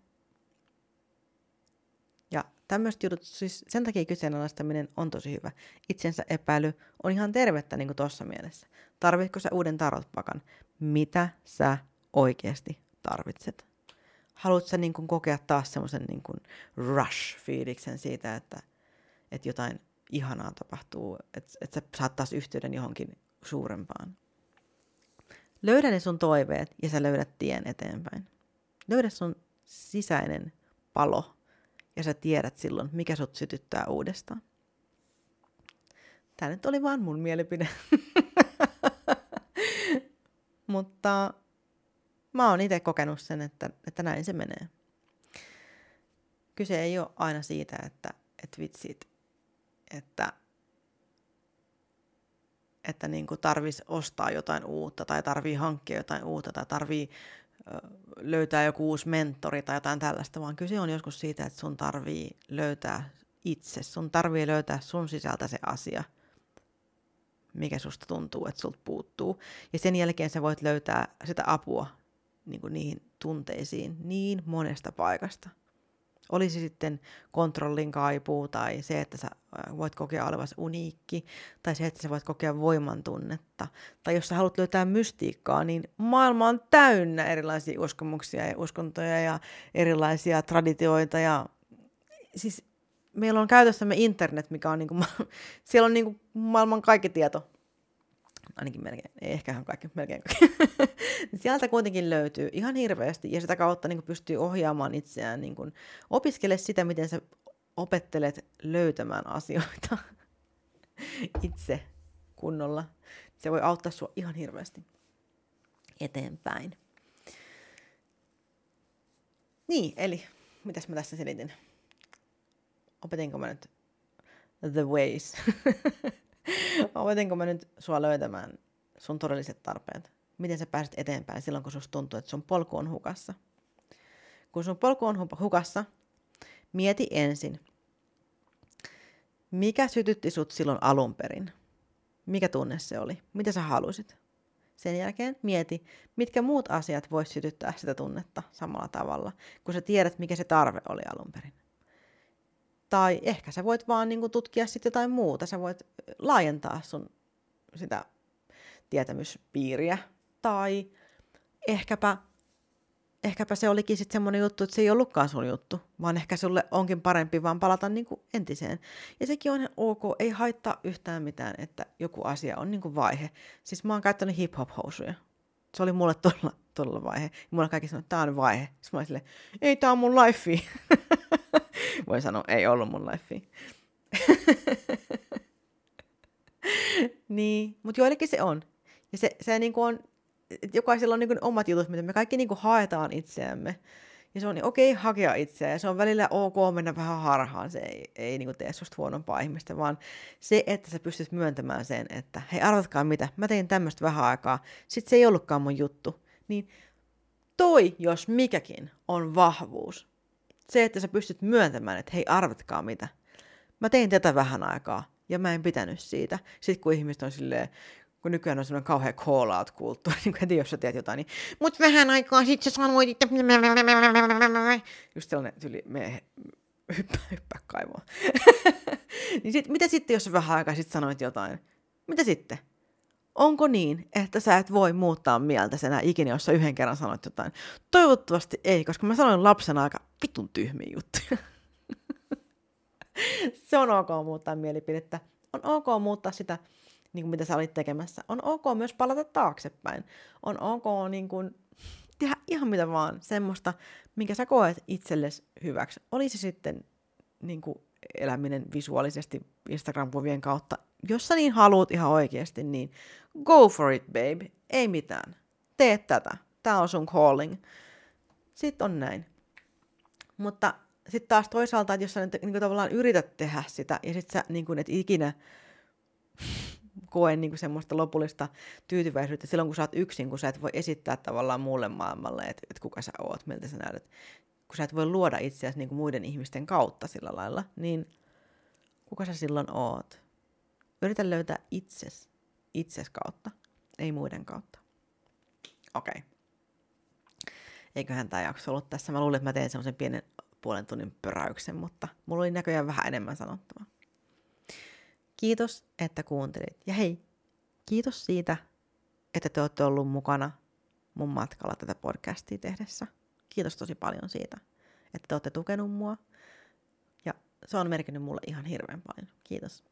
Speaker 1: Ja tämmöiset jutut, siis sen takia kyseenalaistaminen on tosi hyvä. Itsensä epäily on ihan tervettä niin kuin tuossa mielessä. Tarvitko sä uuden tarotpakan? Mitä sä oikeasti tarvitset? Haluatko sä niin kuin kokea taas semmoisen niin kuin rush-fiiliksen siitä, että, että jotain ihanaa tapahtuu, että, että sä saat taas yhteyden johonkin suurempaan? Löydä ne sun toiveet ja sä löydät tien eteenpäin. Löydä sun sisäinen palo ja sä tiedät silloin, mikä sut sytyttää uudestaan. Tämä nyt oli vaan mun mielipide. <laughs> Mutta mä oon itse kokenut sen, että, että näin se menee. Kyse ei ole aina siitä, että, että vitsit, että, että niin tarvitsisi ostaa jotain uutta tai tarvii hankkia jotain uutta tai tarvii löytää joku uusi mentori tai jotain tällaista, vaan kyse on joskus siitä, että sun tarvii löytää itse, sun tarvii löytää sun sisältä se asia, mikä susta tuntuu, että sulta puuttuu. Ja sen jälkeen sä voit löytää sitä apua niin kuin niihin tunteisiin niin monesta paikasta. Olisi sitten kontrollin kaipuu tai se, että sä voit kokea olevas uniikki, tai se, että sä voit kokea voimantunnetta. Tai jos sä haluat löytää mystiikkaa, niin maailma on täynnä erilaisia uskomuksia ja uskontoja ja erilaisia traditioita. Ja siis meillä on käytössämme internet, mikä on niinku, <laughs> siellä on niinku maailman kaikki tieto ainakin melkein, ei ehkä ihan kaikki, melkein kaikki. <laughs> Sieltä kuitenkin löytyy ihan hirveästi ja sitä kautta niin pystyy ohjaamaan itseään. Niin kuin, opiskele sitä, miten sä opettelet löytämään asioita <laughs> itse kunnolla. Se voi auttaa sua ihan hirveästi eteenpäin. Niin, eli mitäs mä tässä selitin? Opetinko mä nyt the ways? <laughs> Opetinko mä nyt sua löytämään sun todelliset tarpeet? Miten sä pääset eteenpäin silloin, kun susta tuntuu, että sun polku on hukassa? Kun sun polku on hukassa, mieti ensin, mikä sytytti sut silloin alun perin? Mikä tunne se oli? Mitä sä halusit? Sen jälkeen mieti, mitkä muut asiat vois sytyttää sitä tunnetta samalla tavalla, kun sä tiedät, mikä se tarve oli alun perin. Tai ehkä sä voit vaan niin kuin, tutkia sitten jotain muuta. Sä voit laajentaa sun sitä tietämyspiiriä. Tai ehkäpä, ehkäpä se olikin sitten semmoinen juttu, että se ei ollutkaan sun juttu, vaan ehkä sulle onkin parempi vaan palata niin kuin entiseen. Ja sekin on ok, ei haittaa yhtään mitään, että joku asia on niin kuin vaihe. Siis mä oon käyttänyt hip-hop-housuja. Se oli mulle todella, todella vaihe. Ja mulla kaikki sanoi, että tää on vaihe. Sitten mä olin silleen, ei tää on mun life. <laughs> <laughs> Voin sanoa, ei ollut mun life. <laughs> niin, mutta joillekin se on. Ja se, se niin kuin on jokaisella on niin omat jutut, mitä me kaikki niin haetaan itseämme. Ja se on niin okei okay, hakea itseä ja se on välillä ok mennä vähän harhaan, se ei, ei niin tee susta huonompaa ihmistä, vaan se, että sä pystyt myöntämään sen, että hei arvatkaa mitä, mä tein tämmöistä vähän aikaa, sit se ei ollutkaan mun juttu. Niin toi, jos mikäkin, on vahvuus. Se, että sä pystyt myöntämään, että hei arvatkaa mitä, mä tein tätä vähän aikaa ja mä en pitänyt siitä. Sitten kun ihmiset on silleen, kun nykyään on semmoinen kauhean call out kulttuuri, <laughs> niin heti jos sä teet jotain, niin mut vähän aikaa sitten sä sanoit, että just sellainen tyli, me <laughs> hyppää, hyppää kaivoa. <laughs> niin sit, mitä sitten, jos sä vähän aikaa sitten sanoit jotain? Mitä sitten? Onko niin, että sä et voi muuttaa mieltä senä ikinä, jos sä yhden kerran sanoit jotain? Toivottavasti ei, koska mä sanoin lapsena aika vitun tyhmiä juttuja. <laughs> Se on ok muuttaa mielipidettä. On ok muuttaa sitä niin kuin mitä sä olit tekemässä. On ok myös palata taaksepäin. On ok niin kuin, tehdä ihan mitä vaan, semmoista, minkä sä koet itsellesi hyväksi. Oli se sitten niin kuin eläminen visuaalisesti Instagram-kuvien kautta. Jos sä niin haluat ihan oikeasti, niin go for it, babe. Ei mitään. Tee tätä. Tää on sun calling. Sitten on näin. Mutta sitten taas toisaalta, että jos sä niin kuin tavallaan yrität tehdä sitä, ja sitten sä niin kuin et ikinä koe niin kuin semmoista lopullista tyytyväisyyttä silloin, kun sä oot yksin, kun sä et voi esittää tavallaan muulle maailmalle, että, että kuka sä oot, miltä sä näytät. Kun sä et voi luoda itseäsi niin kuin muiden ihmisten kautta sillä lailla, niin kuka sä silloin oot? Yritä löytää itses, itses kautta, ei muiden kautta. Okei. Okay. Eiköhän tämä jakso ollut tässä. Mä luulin, että mä teen semmoisen pienen puolen tunnin pöräyksen, mutta mulla oli näköjään vähän enemmän sanottavaa. Kiitos, että kuuntelit. Ja hei, kiitos siitä, että te olette ollut mukana mun matkalla tätä podcastia tehdessä. Kiitos tosi paljon siitä, että te olette tukenut mua. Ja se on merkinnyt mulle ihan hirveän paljon. Kiitos.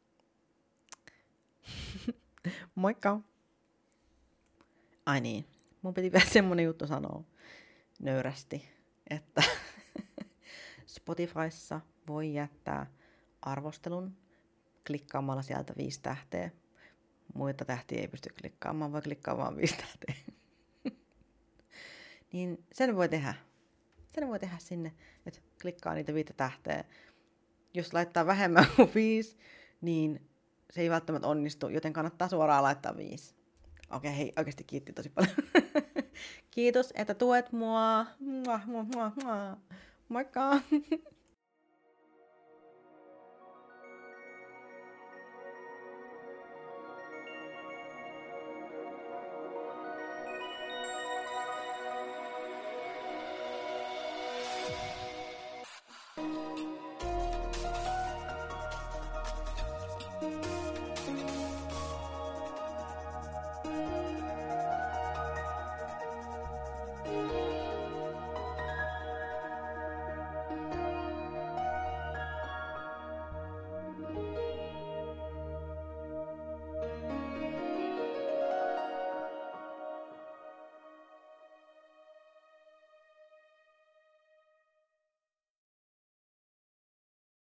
Speaker 1: <laughs> Moikka! Ai niin, mun piti vielä semmonen juttu sanoa nöyrästi, että <laughs> Spotifyssa voi jättää arvostelun klikkaamalla sieltä viisi tähteä. Muita tähtiä ei pysty klikkaamaan, voi klikkaa vaan viisi tähteä. <laughs> niin sen voi tehdä. Sen voi tehdä sinne, että klikkaa niitä viittä tähteä. Jos laittaa vähemmän kuin viisi, niin se ei välttämättä onnistu, joten kannattaa suoraan laittaa viisi. Okei, okay, hei, oikeasti kiitti tosi paljon. <laughs> Kiitos, että tuet mua. Mua, mua, mua, mua. Moikka! <laughs>